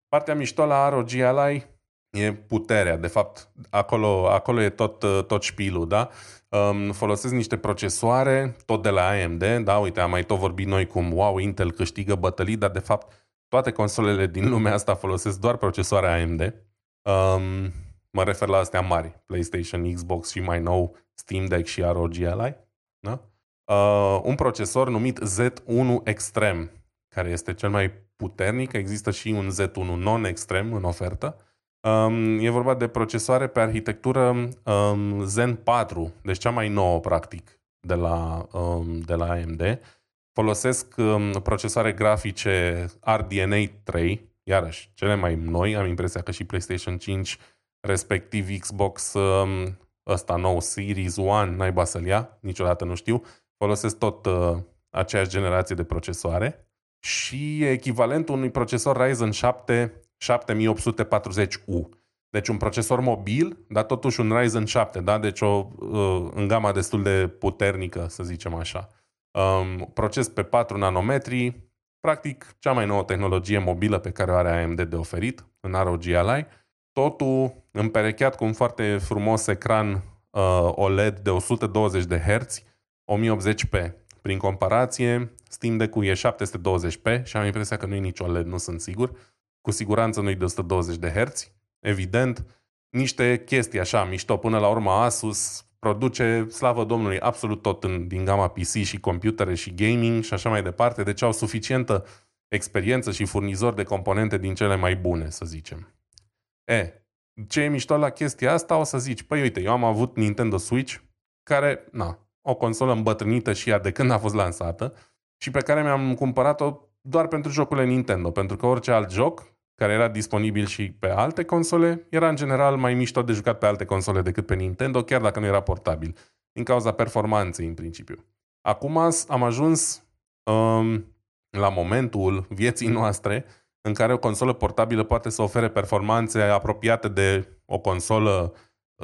Partea mișto la ROG Ally e puterea. De fapt, acolo, acolo e tot, tot șpilul, da? Um, folosesc niște procesoare, tot de la AMD, da? Uite, am mai tot vorbit noi cum, wow, Intel câștigă bătălii, dar de fapt toate consolele din lumea asta folosesc doar procesoare AMD. Um, mă refer la astea mari, PlayStation, Xbox și mai nou Steam Deck și ROG Ally. Da? Uh, un procesor numit Z1 Extreme. care este cel mai puternic. Există și un Z1 non-extrem în ofertă. Um, e vorba de procesoare pe arhitectură um, Zen 4, deci cea mai nouă, practic, de la, um, de la AMD. Folosesc um, procesoare grafice RDNA 3, iarăși, cele mai noi. Am impresia că și PlayStation 5, respectiv Xbox um, ăsta nou, Series One, naiba să-l ia, niciodată nu știu. Folosesc tot uh, aceeași generație de procesoare și echivalentul unui procesor Ryzen 7 7840U. Deci un procesor mobil, dar totuși un Ryzen 7, da? deci o uh, în gama destul de puternică, să zicem așa. Um, proces pe 4 nanometri, practic cea mai nouă tehnologie mobilă pe care o are AMD de oferit în ROG Ally. Totul împerecheat cu un foarte frumos ecran uh, OLED de 120 de Hz, 1080p. Prin comparație, Steam Deck-ul e 720p și am impresia că nu e nici OLED, nu sunt sigur. Cu siguranță nu e de 120 de Hz. Evident, niște chestii așa mișto. Până la urmă Asus produce, slavă Domnului, absolut tot în, din gama PC și computere și gaming și așa mai departe. Deci au suficientă experiență și furnizori de componente din cele mai bune, să zicem. E, ce e mișto la chestia asta, o să zici, păi uite, eu am avut Nintendo Switch, care, na, o consolă îmbătrânită și ea de când a fost lansată și pe care mi-am cumpărat-o doar pentru jocurile Nintendo, pentru că orice alt joc care era disponibil și pe alte console, era în general mai mișto de jucat pe alte console decât pe Nintendo, chiar dacă nu era portabil, din cauza performanței în principiu. Acum am ajuns um, la momentul vieții noastre în care o consolă portabilă poate să ofere performanțe apropiate de o consolă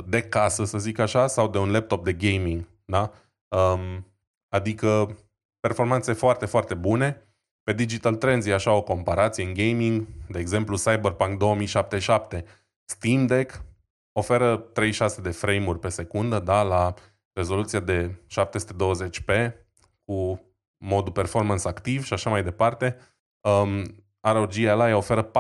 de casă, să zic așa, sau de un laptop de gaming. Da? Um, adică performanțe foarte, foarte bune. Pe Digital Trends e așa o comparație în gaming, de exemplu Cyberpunk 2077. Steam Deck oferă 36 de frame-uri pe secundă, da, la rezoluție de 720p, cu modul performance activ și așa mai departe. Um, ROG Ally oferă 43,69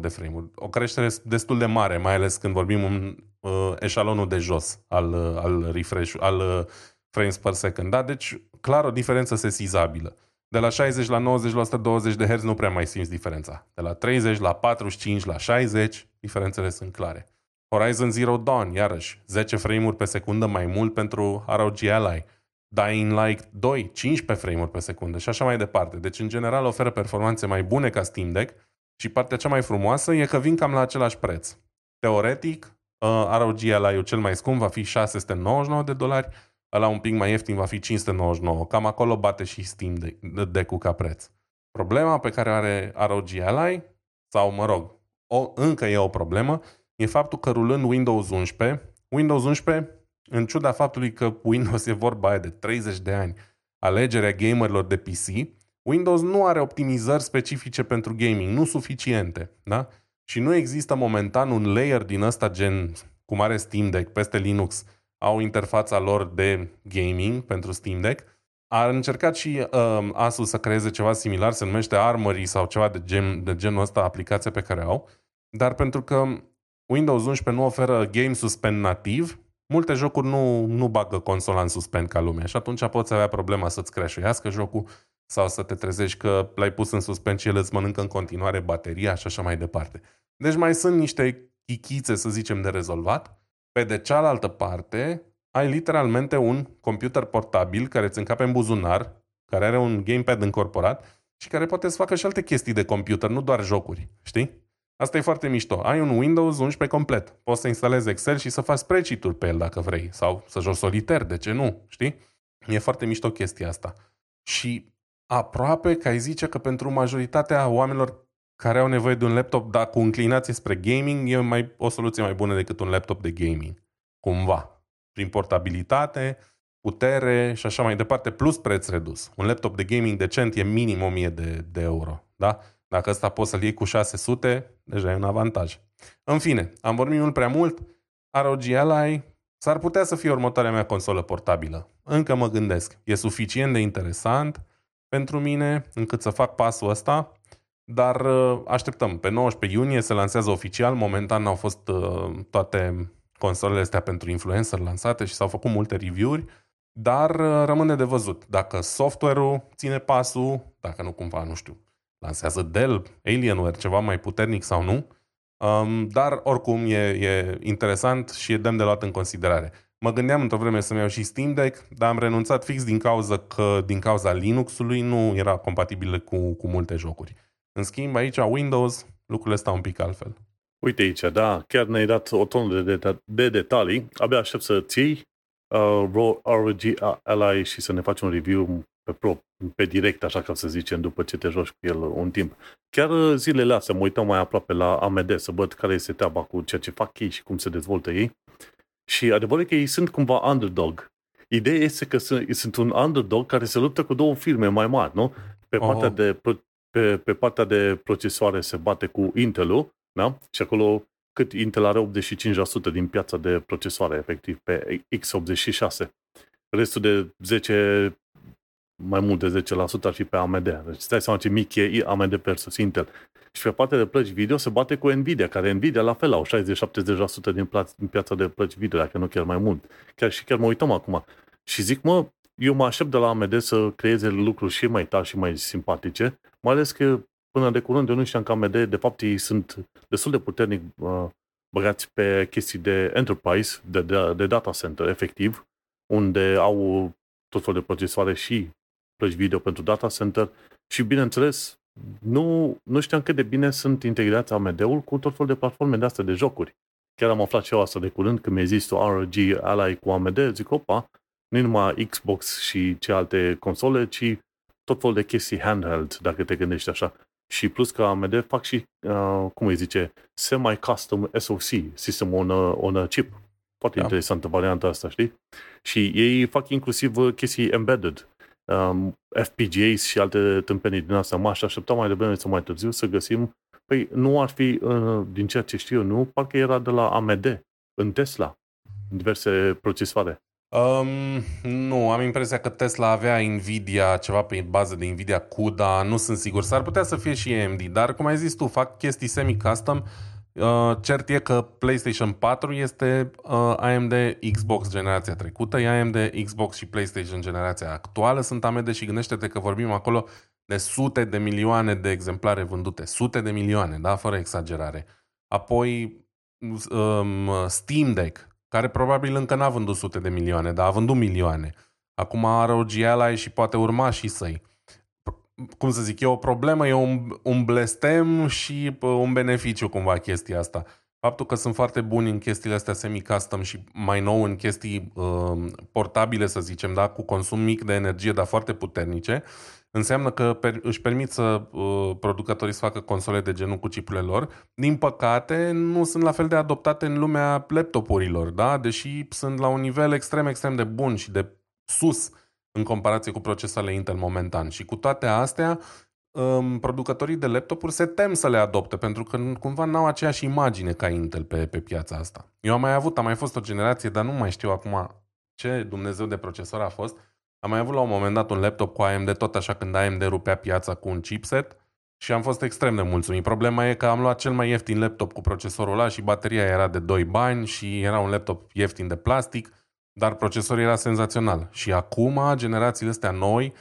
de frame-uri. O creștere destul de mare, mai ales când vorbim în uh, eșalonul de jos al, uh, al refresh, al uh, frames per second. Da? Deci, clar, o diferență sesizabilă. De la 60 la 90 la 120 de Hz nu prea mai simți diferența. De la 30 la 45 la 60, diferențele sunt clare. Horizon Zero Dawn, iarăși, 10 frame-uri pe secundă mai mult pentru ROG Ally. Dying Light 2, 15 frame-uri pe secundă și așa mai departe. Deci, în general, oferă performanțe mai bune ca Steam Deck și partea cea mai frumoasă e că vin cam la același preț. Teoretic, uh, ROG Ally-ul cel mai scump va fi 699 de dolari, ăla un pic mai ieftin va fi 599. Cam acolo bate și Steam Deck-ul ca preț. Problema pe care are ROG Ally, sau mă rog, o, încă e o problemă, e faptul că rulând Windows 11, Windows 11 în ciuda faptului că Windows (laughs) e vorba aia de 30 de ani, alegerea gamerilor de PC, Windows nu are optimizări specifice pentru gaming, nu suficiente, da? Și nu există momentan un layer din ăsta gen, cum are Steam Deck peste Linux, au interfața lor de gaming pentru Steam Deck. A încercat și uh, Asus să creeze ceva similar, se numește Armory sau ceva de, gen, de genul ăsta, aplicația pe care au, dar pentru că Windows 11 nu oferă game suspend nativ, multe jocuri nu, nu bagă consola în suspend ca lumea și atunci poți avea problema să-ți creșuiască jocul sau să te trezești că l-ai pus în suspend și el îți mănâncă în continuare bateria și așa mai departe. Deci mai sunt niște chichițe, să zicem, de rezolvat. Pe de cealaltă parte, ai literalmente un computer portabil care îți încape în buzunar, care are un gamepad încorporat și care poate să facă și alte chestii de computer, nu doar jocuri, știi? Asta e foarte mișto. Ai un Windows 11 complet. Poți să instalezi Excel și să faci spreadsheet pe el dacă vrei. Sau să joci soliter, de ce nu? Știi? E foarte mișto chestia asta. Și aproape că ai zice că pentru majoritatea oamenilor care au nevoie de un laptop, dar cu inclinație spre gaming, e mai, o soluție mai bună decât un laptop de gaming. Cumva. Prin portabilitate, putere și așa mai departe, plus preț redus. Un laptop de gaming decent e minim 1000 de, de euro. Da? Dacă ăsta poți să-l iei cu 600, deja e un avantaj. În fine, am vorbit mult prea mult. ROG Ally s-ar putea să fie următoarea mea consolă portabilă. Încă mă gândesc. E suficient de interesant pentru mine încât să fac pasul ăsta, dar uh, așteptăm. Pe 19 iunie se lansează oficial. Momentan au fost uh, toate consolele astea pentru influencer lansate și s-au făcut multe review-uri. dar uh, rămâne de văzut dacă software-ul ține pasul, dacă nu cumva, nu știu, lansează Dell, Alienware, ceva mai puternic sau nu. Um, dar oricum e, e interesant și e demn de luat în considerare. Mă gândeam într-o vreme să-mi iau și Steam Deck, dar am renunțat fix din cauza că din cauza Linux-ului nu era compatibil cu, cu multe jocuri. În schimb, aici Windows, lucrurile stau un pic altfel. Uite aici, da, chiar ne-ai dat o tonă de, de, de detalii. Abia aștept să ții uh, ROG Ally și să ne faci un review pe, pro, pe direct, așa ca să zicem, după ce te joci cu el un timp. Chiar uh, zilele astea mă uitam mai aproape la AMD să văd care este treaba cu ceea ce fac ei și cum se dezvoltă ei. Și adevărul că ei sunt cumva underdog. Ideea este că sunt, sunt un underdog care se luptă cu două firme mai mari, nu? Pe partea, oh. de, pe, pe partea de procesoare se bate cu Intel-ul, da? Și acolo cât Intel are 85% din piața de procesoare, efectiv, pe x86. Restul de 10, mai mult de 10% ar fi pe AMD. Deci stai seama ce mic e AMD versus Intel. Și pe partea de plăci video se bate cu Nvidia, care Nvidia la fel au 60-70% din, pla- din piața de plăci video, dacă nu chiar mai mult. Chiar și chiar mă uităm acum. Și zic, mă, eu mă aștept de la AMD să creeze lucruri și mai tari și mai simpatice, mai ales că până de curând eu nu știam că AMD, de fapt, ei sunt destul de puternic uh, băgați pe chestii de enterprise, de, de, de data center, efectiv, unde au tot felul de procesoare și plăci video pentru data center și, bineînțeles, nu, nu știam cât de bine sunt integrați AMD-ul cu tot felul de platforme de astea de jocuri. Chiar am aflat și eu asta de curând când mi-a zis tu RG Ally cu AMD, zic, opa, nu numai Xbox și ce alte console, ci tot felul de chestii handheld, dacă te gândești așa. Și plus că AMD fac și, uh, cum îi zice, semi-custom SoC, System on a, on a Chip. Foarte da. interesantă varianta asta, știi? Și ei fac inclusiv uh, chestii embedded, um, FPGAs și alte tâmpenii din asta. M-aș aștepta mai devreme sau mai târziu să găsim Păi nu ar fi, uh, din ceea ce știu nu, parcă era de la AMD, în Tesla, în diverse procesoare. Um, nu, am impresia că Tesla avea Nvidia, ceva pe bază de Nvidia CUDA, nu sunt sigur. S-ar putea să fie și AMD, dar cum ai zis tu, fac chestii semi-custom. Uh, cert e că PlayStation 4 este uh, AMD, Xbox generația trecută e AMD, Xbox și PlayStation generația actuală sunt AMD și gândește-te că vorbim acolo de sute de milioane de exemplare vândute, sute de milioane, da, fără exagerare. Apoi um, Steam Deck, care probabil încă n-a vândut sute de milioane, dar a vândut milioane. Acum are o GLI și poate urma și să-i. Cum să zic, e o problemă, e un, un blestem și un beneficiu cumva chestia asta. Faptul că sunt foarte buni în chestiile astea semi-custom și mai nou în chestii uh, portabile, să zicem, da, cu consum mic de energie, dar foarte puternice, înseamnă că per, își permit să uh, producătorii să facă console de genul cu chipurile lor. Din păcate, nu sunt la fel de adoptate în lumea laptopurilor, da? deși sunt la un nivel extrem, extrem de bun și de sus în comparație cu procesoarele Intel momentan. Și cu toate astea, um, producătorii de laptopuri se tem să le adopte, pentru că cumva n-au aceeași imagine ca Intel pe, pe piața asta. Eu am mai avut, am mai fost o generație, dar nu mai știu acum ce Dumnezeu de procesor a fost, am mai avut la un moment dat un laptop cu AMD, tot așa când AMD rupea piața cu un chipset și am fost extrem de mulțumit. Problema e că am luat cel mai ieftin laptop cu procesorul ăla și bateria era de 2 bani și era un laptop ieftin de plastic, dar procesorul era senzațional. Și acum generațiile astea noi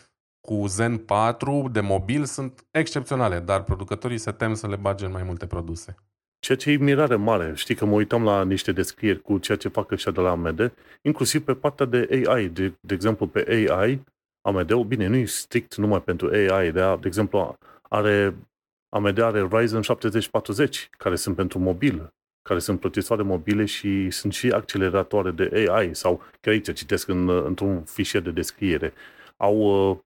cu Zen 4 de mobil sunt excepționale, dar producătorii se tem să le bage în mai multe produse. Ceea ce e mirare mare. Știi că mă uitam la niște descrieri cu ceea ce fac ăștia de la AMD, inclusiv pe partea de AI. De, de exemplu, pe AI, AMD-ul, bine, nu e strict numai pentru AI, de, de exemplu, are, AMD are Ryzen 7040, care sunt pentru mobil, care sunt procesoare mobile și sunt și acceleratoare de AI, sau chiar aici citesc în, într-un fișier de descriere. Au uh,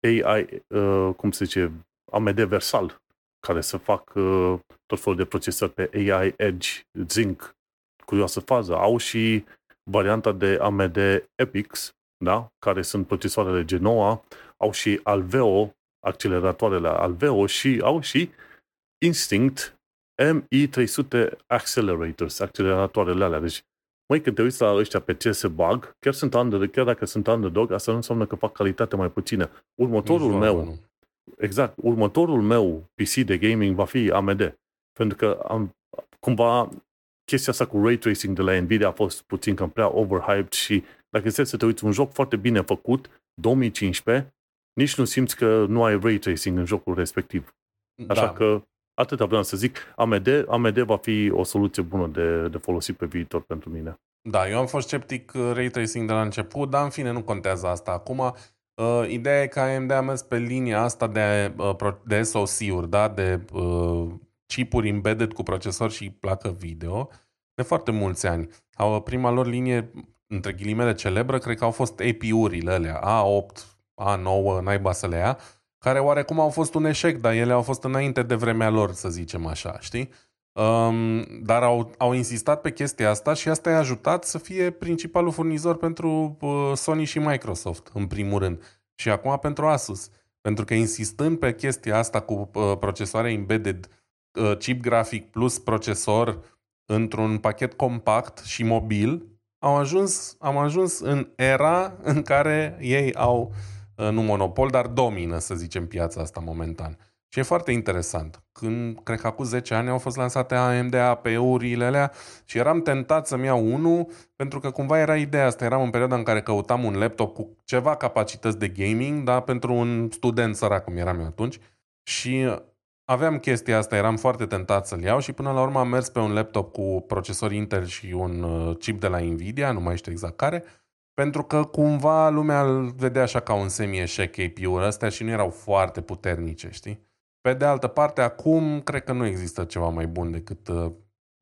AI, uh, cum se zice, AMD Versal, care să fac uh, tot felul de procesări pe AI Edge, Zinc, curioasă fază. Au și varianta de AMD EPIX, da? care sunt procesoarele Genoa, au și Alveo, acceleratoarele Alveo și au și Instinct MI300 Accelerators, acceleratoarele alea. Deci, măi, când te uiți la ăștia pe ce se bag, chiar, sunt under, chiar dacă sunt underdog, asta nu înseamnă că fac calitate mai puțină. Următorul Nici meu, nu. Exact. Următorul meu PC de gaming va fi AMD. Pentru că am, cumva chestia asta cu ray tracing de la Nvidia a fost puțin cam prea overhyped și Dacă este să te uiți un joc foarte bine făcut, 2015, nici nu simți că nu ai ray tracing în jocul respectiv. Așa da. că atâta vreau să zic, AMD, AMD va fi o soluție bună de, de folosit pe viitor pentru mine. Da, eu am fost sceptic uh, ray tracing de la început, dar în fine nu contează asta acum. Uh, ideea e că AMD a mers pe linia asta de, uh, de SoC-uri, da? de uh, chipuri embedded cu procesor și placă video, de foarte mulți ani. Au prima lor linie, între ghilimele celebră, cred că au fost API-urile alea, A8, A9, naiba să le ia, care oarecum au fost un eșec, dar ele au fost înainte de vremea lor, să zicem așa, știi? Um, dar au, au insistat pe chestia asta și asta i-a ajutat să fie principalul furnizor pentru uh, Sony și Microsoft, în primul rând. Și acum pentru Asus. Pentru că insistând pe chestia asta cu uh, procesoare embedded, uh, chip grafic plus procesor într-un pachet compact și mobil, au ajuns, am ajuns în era în care ei au uh, nu monopol, dar domină, să zicem, piața asta momentan. Și e foarte interesant. Când, cred că acum 10 ani au fost lansate AMD APU-urile alea și eram tentat să-mi iau unul pentru că cumva era ideea asta. Eram în perioada în care căutam un laptop cu ceva capacități de gaming, dar pentru un student sărac cum eram eu atunci. Și aveam chestia asta, eram foarte tentat să-l iau și până la urmă am mers pe un laptop cu procesor Intel și un uh, chip de la Nvidia, nu mai știu exact care, pentru că cumva lumea îl vedea așa ca un semi-eșec APU-ul ăstea și nu erau foarte puternice, știi? Pe de altă parte, acum cred că nu există ceva mai bun decât uh,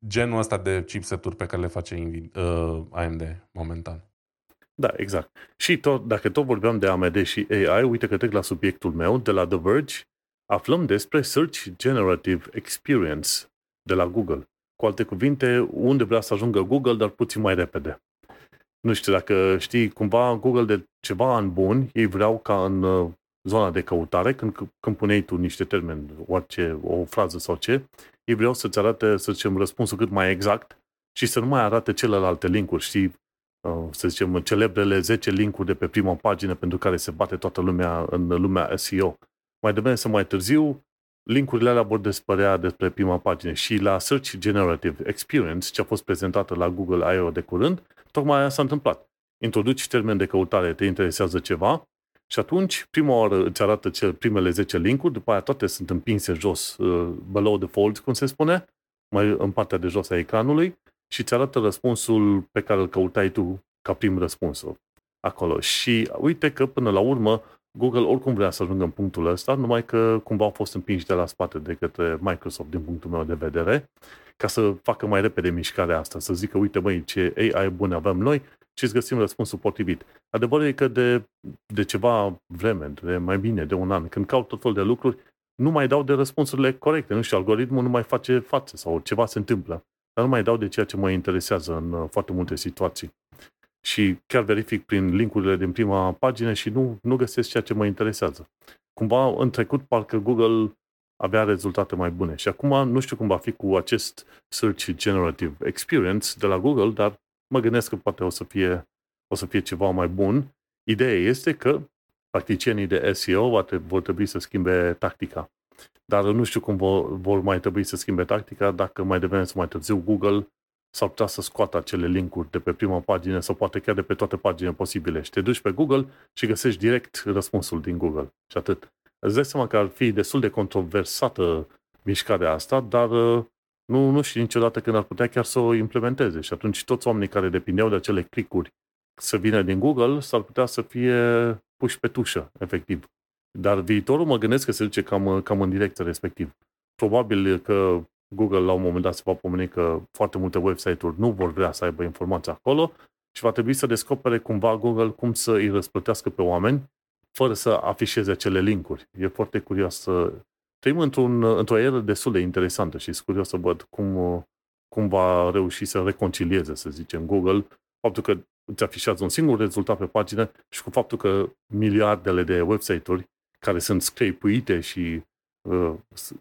genul ăsta de chipseturi pe care le face uh, AMD momentan. Da, exact. Și tot, dacă tot vorbeam de AMD și AI, uite că trec la subiectul meu, de la The Verge, aflăm despre Search Generative Experience de la Google. Cu alte cuvinte, unde vrea să ajungă Google, dar puțin mai repede. Nu știu dacă știi, cumva Google de ceva ani buni, ei vreau ca în uh, zona de căutare, când, când puneai tu niște termeni, orice, o frază sau ce, ei vreau să-ți arate, să zicem, răspunsul cât mai exact și să nu mai arate celelalte linkuri, știi, uh, să zicem, celebrele 10 linkuri de pe prima pagină pentru care se bate toată lumea în lumea SEO. Mai devreme să mai târziu, linkurile alea vor dispărea despre prima pagină și la Search Generative Experience, ce a fost prezentată la Google I.O. de curând, tocmai aia s-a întâmplat. Introduci termen de căutare, te interesează ceva, și atunci, prima oară îți arată cel, primele 10 linkuri, după aia toate sunt împinse jos, uh, below the fold, cum se spune, mai în partea de jos a ecranului, și îți arată răspunsul pe care îl căutai tu ca prim răspuns acolo. Și uite că până la urmă Google oricum vrea să ajungă în punctul ăsta, numai că cumva au fost împinși de la spate de către Microsoft din punctul meu de vedere, ca să facă mai repede mișcarea asta, să zică, uite măi, ce AI bun avem noi și îți găsim răspunsul potrivit. Adevărul e că de, de ceva vreme, de mai bine de un an, când caut tot felul de lucruri, nu mai dau de răspunsurile corecte. Nu știu, algoritmul nu mai face față sau ceva se întâmplă. Dar nu mai dau de ceea ce mă interesează în uh, foarte multe situații. Și chiar verific prin linkurile din prima pagină și nu, nu găsesc ceea ce mă interesează. Cumva, în trecut, parcă Google avea rezultate mai bune. Și acum nu știu cum va fi cu acest Search Generative Experience de la Google, dar mă gândesc că poate o să fie, o să fie ceva mai bun. Ideea este că practicienii de SEO vor trebui să schimbe tactica. Dar nu știu cum vor, vor mai trebui să schimbe tactica dacă mai devreme sau mai târziu Google s-ar putea să scoată acele linkuri de pe prima pagină sau poate chiar de pe toate paginile posibile. Și te duci pe Google și găsești direct răspunsul din Google. Și atât. Îți dai seama că ar fi destul de controversată mișcarea asta, dar uh, nu, nu știu niciodată când ar putea chiar să o implementeze. Și atunci toți oamenii care depindeau de acele clicuri să vină din Google s-ar putea să fie puși pe tușă, efectiv. Dar viitorul mă gândesc că se duce cam, cam în direcția respectiv. Probabil că Google la un moment dat se va pomeni că foarte multe website-uri nu vor vrea să aibă informații acolo și va trebui să descopere cumva Google cum să îi răsplătească pe oameni fără să afișeze acele linkuri. E foarte curios să... Trăim într-un, într-o eră destul de interesantă și sunt curios să văd cum, cum va reuși să reconcilieze, să zicem, Google, faptul că îți afișează un singur rezultat pe pagină și cu faptul că miliardele de website-uri care sunt scrapuite și uh,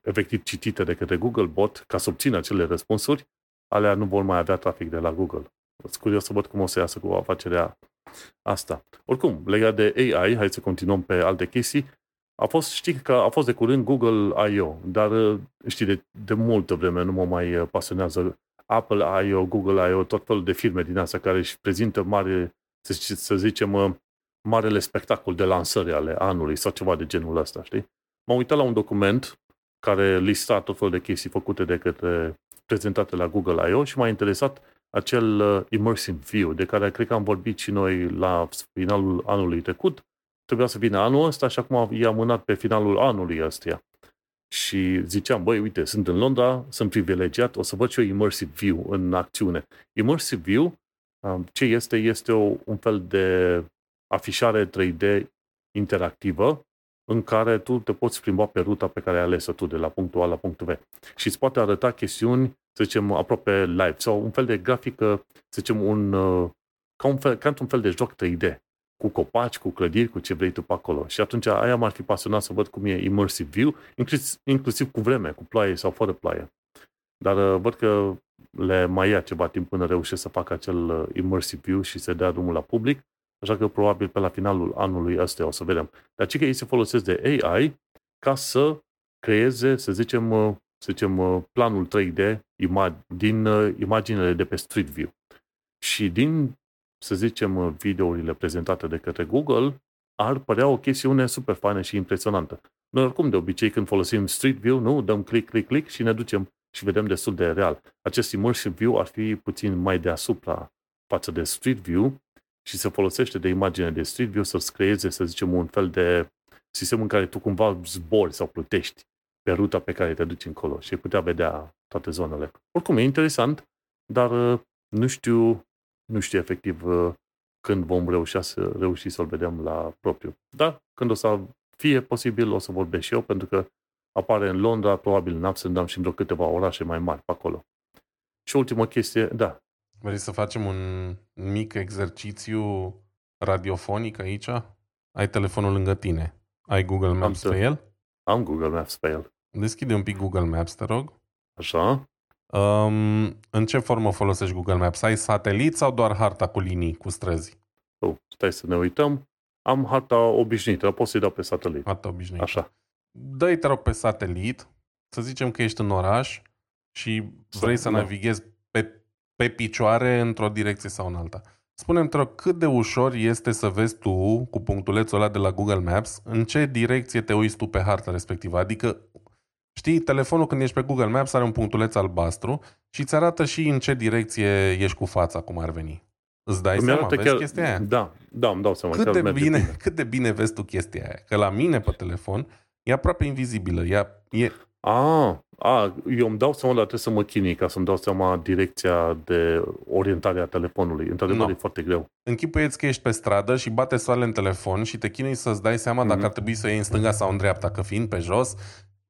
efectiv citite de către Google Bot ca să obțină acele răspunsuri, alea nu vor mai avea trafic de la Google. Sunt curios să văd cum o să iasă cu afacerea asta. Oricum, legat de AI, hai să continuăm pe alte chestii, a fost, știi că a fost de curând Google I.O., dar uh, știi, de, de multă vreme nu mă mai uh, pasionează Apple I.O., Google I.O., tot felul de firme din astea care își prezintă mari să, să zicem, uh, marele spectacol de lansări ale anului sau ceva de genul ăsta, știi? M-am uitat la un document care lista tot felul de chestii făcute de către prezentate la Google I.O. și m-a interesat acel uh, immersive view de care cred că am vorbit și noi la finalul anului trecut. Trebuia să vină anul ăsta și acum i-am amânat pe finalul anului ăstuia. Și ziceam, băi, uite, sunt în Londra, sunt privilegiat, o să văd și eu immersive view în acțiune. Immersive view, um, ce este? Este o, un fel de afișare 3D interactivă în care tu te poți plimba pe ruta pe care ai ales tu de la punctul A la punctul B. Și îți poate arăta chestiuni, să zicem, aproape live sau un fel de grafică, să zicem, un, uh, ca, un fel, ca într-un fel de joc 3D cu copaci, cu clădiri, cu ce vrei tu pe acolo. Și atunci aia m-ar fi pasionat să văd cum e immersive view, inclusiv, inclusiv cu vreme, cu ploaie sau fără ploaie. Dar uh, văd că le mai ia ceva timp până reușesc să facă acel uh, immersive view și să dea drumul la public Așa că probabil pe la finalul anului ăsta o să vedem. Dar ce că ei se folosesc de AI ca să creeze, să zicem, uh, să zicem uh, planul 3D din uh, imaginele de pe Street View. Și din, să zicem, videourile prezentate de către Google, ar părea o chestiune super faină și impresionantă. Noi oricum de obicei când folosim Street View, nu, dăm click, click, click și ne ducem și vedem destul de real. Acest immersive view ar fi puțin mai deasupra față de Street View și se folosește de imagine de Street View să-ți creeze, să zicem, un fel de sistem în care tu cumva zbori sau plutești pe ruta pe care te duci încolo și ai putea vedea toate zonele. Oricum, e interesant, dar uh, nu știu, nu știu efectiv uh, când vom reuși, să, reuși să-l vedem la propriu. Dar când o să fie posibil, o să vorbesc și eu, pentru că apare în Londra, probabil în Amsterdam și în vreo câteva orașe mai mari pe acolo. Și ultima chestie, da, Vrei să facem un mic exercițiu radiofonic aici? Ai telefonul lângă tine. Ai Google Maps am pe el? Am Google Maps pe el. Deschide un pic Google Maps, te rog. Așa. Um, în ce formă folosești Google Maps? Ai satelit sau doar harta cu linii, cu străzi? Oh, stai să ne uităm. Am harta obișnuită, pot să-i dau pe satelit. Harta obișnuită. Așa. Dă-i, te rog, pe satelit. Să zicem că ești în oraș și vrei să, să navighezi pe pe picioare într-o direcție sau în alta. Spune-mi, te rog, cât de ușor este să vezi tu, cu punctulețul ăla de la Google Maps, în ce direcție te uiți tu pe harta respectivă. Adică, știi, telefonul când ești pe Google Maps are un punctuleț albastru și îți arată și în ce direcție ești cu fața, cum ar veni. Îți dai îmi seama, vezi chiar... chestia aia? Da, da, îmi dau seama. Cât de, bine, bine. cât de bine vezi tu chestia aia? Că la mine pe telefon e aproape invizibilă. E, e a, a, eu îmi dau seama, dar trebuie să mă chinui ca să-mi dau seama direcția de orientare a telefonului. Într-adevăr, no. e foarte greu. Închipuieți că ești pe stradă și bate soarele în telefon și te chinui să-ți dai seama mm-hmm. dacă mhm. ar trebui să iei în stânga sau în dreapta, că fiind pe jos,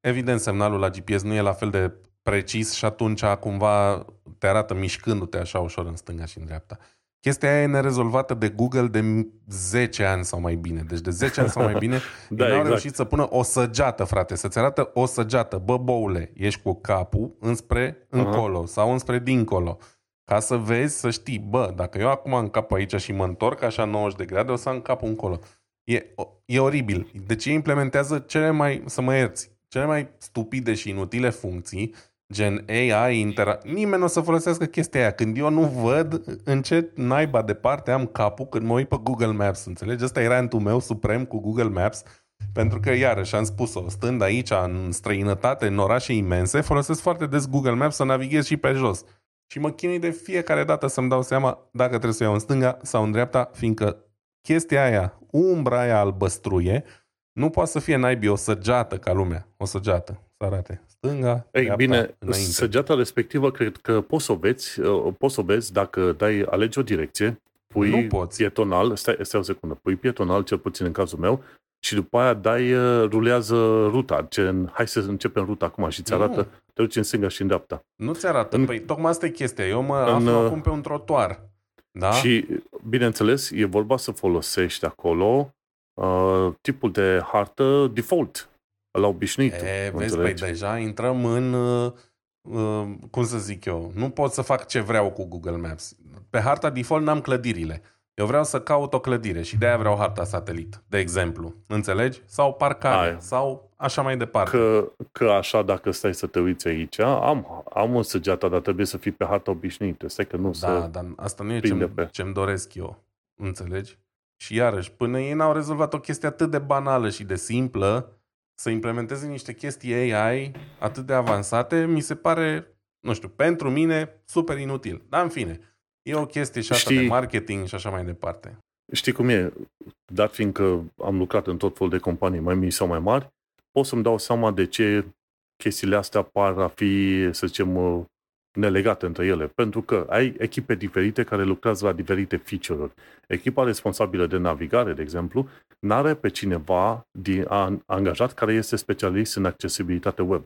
evident semnalul la GPS nu e la fel de precis și atunci cumva te arată mișcându-te așa ușor în stânga și în dreapta. Chestia aia e nerezolvată de Google de 10 ani sau mai bine. Deci de 10 ani sau mai bine (laughs) da, ei n-au exact. reușit să pună o săgeată, frate, să-ți arată o săgeată. Bă, boule, ești cu capul înspre uh-huh. încolo sau înspre dincolo. Ca să vezi, să știi, bă, dacă eu acum în cap aici și mă întorc așa 90 de grade, o să am capul încolo. E, e oribil. Deci ei implementează cele mai, să mă ierți, cele mai stupide și inutile funcții gen AI, intera... nimeni nu o să folosească chestia aia. Când eu nu văd în ce naiba departe am capul când mă uit pe Google Maps, înțelegi? Asta era rantul meu suprem cu Google Maps, pentru că, iarăși, am spus-o, stând aici, în străinătate, în orașe imense, folosesc foarte des Google Maps să navighez și pe jos. Și mă chinui de fiecare dată să-mi dau seama dacă trebuie să iau în stânga sau în dreapta, fiindcă chestia aia, umbra aia albăstruie, nu poate să fie naibii o săgeată ca lumea, o săgeată, să arate stânga, Ei, bine, înainte. săgeata respectivă cred că poți să o vezi, uh, poți să o vezi dacă dai, alegi o direcție, pui nu poți. pietonal, stai, stai o secundă, pui pietonal, cel puțin în cazul meu, și după aia dai, uh, rulează ruta, gen, hai să începem ruta acum și ți arată, nu. te duci în stânga și în dreapta. Nu ți arată, în, păi tocmai asta e chestia, eu mă în, aflu uh, acum pe un trotuar. Da? Și, bineînțeles, e vorba să folosești acolo uh, tipul de hartă default la obișnuit. E, vezi, păi deja intrăm în, uh, uh, cum să zic eu, nu pot să fac ce vreau cu Google Maps. Pe harta default n-am clădirile. Eu vreau să caut o clădire și de-aia vreau harta satelit, de exemplu. Înțelegi? Sau parcare, Aia. sau așa mai departe. Că, că așa, dacă stai să te uiți aici, am, am o săgeată, dar trebuie să fii pe harta obișnuită. Stai că nu da, să dar asta nu e ce-mi, pe. ce-mi doresc eu. Înțelegi? Și iarăși, până ei n-au rezolvat o chestie atât de banală și de simplă, să implementeze niște chestii AI atât de avansate, mi se pare, nu știu, pentru mine, super inutil. Dar în fine, e o chestie și asta Știi... de marketing și așa mai departe. Știi cum e? Dat fiindcă am lucrat în tot felul de companii, mai mici sau mai mari, pot să-mi dau seama de ce chestiile astea par a fi, să zicem, uh, nelegate între ele. Pentru că ai echipe diferite care lucrează la diferite feature-uri. Echipa responsabilă de navigare, de exemplu, n-are pe cineva din, a, angajat care este specialist în accesibilitate web.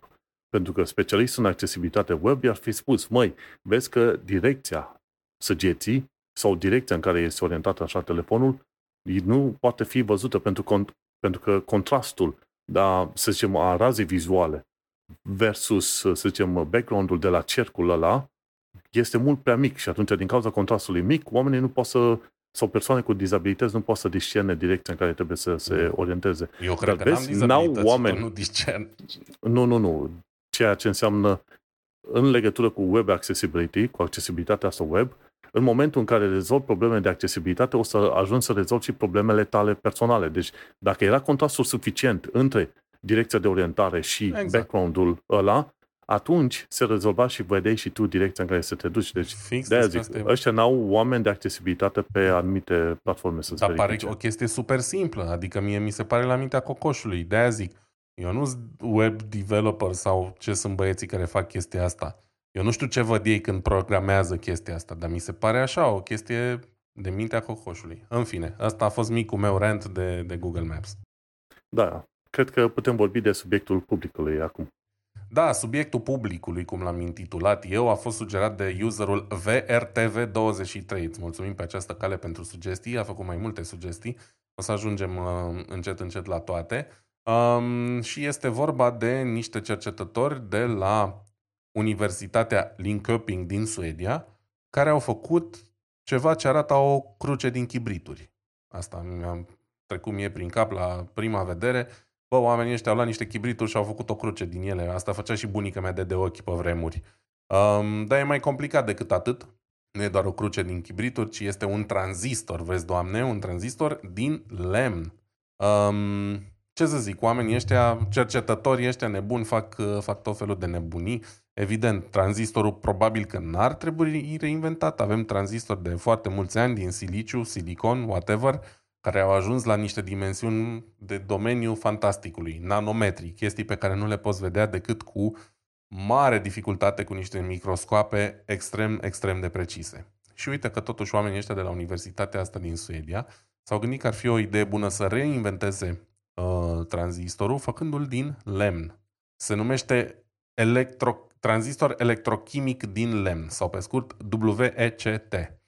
Pentru că specialist în accesibilitate web i-ar fi spus, măi, vezi că direcția săgeții sau direcția în care este orientat așa telefonul nu poate fi văzută pentru, pentru că contrastul, da, să zicem, a razei vizuale versus, să zicem, background-ul de la cercul ăla este mult prea mic și atunci, din cauza contrastului mic, oamenii nu pot să sau persoane cu dizabilități nu pot să discerne direcția în care trebuie să se orienteze. Eu cred Dar că vezi, n-au oameni... nu discern. Nu, nu, nu. Ceea ce înseamnă în legătură cu web accessibility, cu accesibilitatea asta web, în momentul în care rezolvi probleme de accesibilitate, o să ajungi să rezolvi și problemele tale personale. Deci, dacă era contrastul suficient între direcția de orientare și exact. background-ul ăla, atunci se rezolva și vedeai și tu direcția în care să te duci. Deci, Fix de zic, ăștia n-au oameni de accesibilitate pe anumite platforme să Dar pare o chestie super simplă, adică mie mi se pare la mintea cocoșului. De-aia zic, eu nu sunt web developer sau ce sunt băieții care fac chestia asta. Eu nu știu ce văd ei când programează chestia asta, dar mi se pare așa, o chestie de mintea cocoșului. În fine, asta a fost micul meu rant de, de Google Maps. Da, cred că putem vorbi de subiectul publicului acum. Da, subiectul publicului, cum l-am intitulat eu, a fost sugerat de userul VRTV23. Îți mulțumim pe această cale pentru sugestii, a făcut mai multe sugestii. O să ajungem uh, încet, încet la toate. Um, și este vorba de niște cercetători de la Universitatea Linköping din Suedia, care au făcut ceva ce arată o cruce din chibrituri. Asta mi-a trecut mie prin cap la prima vedere Bă, oamenii ăștia au luat niște chibrituri și au făcut o cruce din ele. Asta făcea și bunica mea de de ochi pe vremuri. Um, dar e mai complicat decât atât. Nu e doar o cruce din chibrituri, ci este un tranzistor, vezi, Doamne, un tranzistor din lemn. Um, ce să zic, oamenii ăștia, cercetătorii ăștia nebuni fac, fac tot felul de nebunii. Evident, tranzistorul probabil că n-ar trebui reinventat. Avem tranzistor de foarte mulți ani din siliciu, silicon, whatever care au ajuns la niște dimensiuni de domeniu fantasticului, nanometri, chestii pe care nu le poți vedea decât cu mare dificultate cu niște microscoape extrem, extrem de precise. Și uite că totuși oamenii ăștia de la Universitatea asta din Suedia s-au gândit că ar fi o idee bună să reinventeze uh, tranzistorul făcându-l din lemn. Se numește electro, tranzistor electrochimic din lemn sau pe scurt WECT.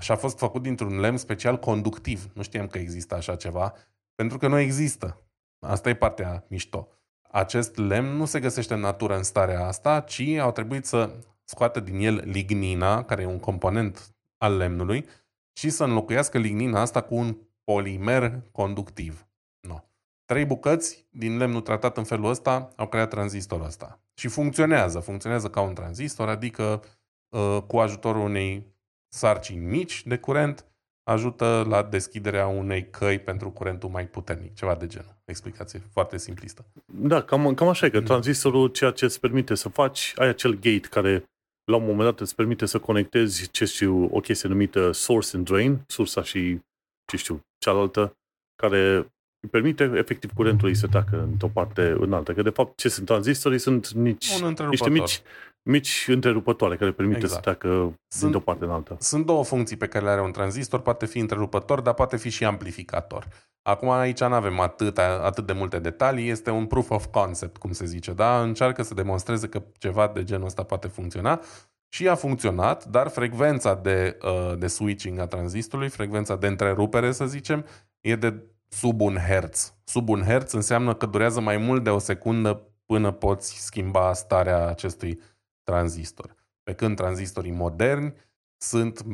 Și a fost făcut dintr-un lemn special conductiv. Nu știam că există așa ceva, pentru că nu există. Asta e partea mișto. Acest lemn nu se găsește în natură în starea asta, ci au trebuit să scoată din el lignina, care e un component al lemnului, și să înlocuiască lignina asta cu un polimer conductiv. No. Trei bucăți din lemnul tratat în felul ăsta au creat tranzistorul ăsta. Și funcționează. Funcționează ca un tranzistor, adică uh, cu ajutorul unei sarcini mici de curent ajută la deschiderea unei căi pentru curentul mai puternic, ceva de genul. Explicație foarte simplistă. Da, cam, cam așa e, că mm. tranzistorul ceea ce îți permite să faci, ai acel gate care la un moment dat îți permite să conectezi, ce știu, o chestie numită source and drain, sursa și, ce știu, cealaltă, care îi permite efectiv curentului să treacă într-o parte în alta. Că de fapt ce sunt tranzistorii sunt nici, niște mici mici întrerupătoare care permite exact. să treacă sunt, de o parte în alta. Sunt două funcții pe care le are un tranzistor, poate fi întrerupător, dar poate fi și amplificator. Acum aici nu avem atât, atât de multe detalii, este un proof of concept, cum se zice, da? Încearcă să demonstreze că ceva de genul ăsta poate funcționa și a funcționat, dar frecvența de, uh, de switching a tranzistorului, frecvența de întrerupere, să zicem, e de sub un hertz. Sub un hertz înseamnă că durează mai mult de o secundă până poți schimba starea acestui tranzistor. Pe când tranzistorii moderni sunt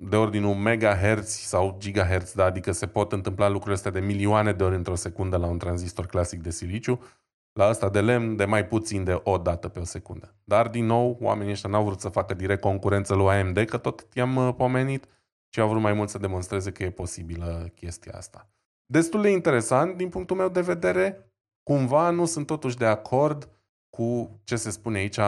de ordinul megahertz sau gigahertz, da? adică se pot întâmpla lucrurile astea de milioane de ori într-o secundă la un tranzistor clasic de siliciu, la ăsta de lemn de mai puțin de o dată pe o secundă. Dar, din nou, oamenii ăștia n-au vrut să facă direct concurență lui AMD, că tot i-am uh, pomenit, ci au vrut mai mult să demonstreze că e posibilă chestia asta. Destul de interesant din punctul meu de vedere, cumva nu sunt totuși de acord cu ce se spune aici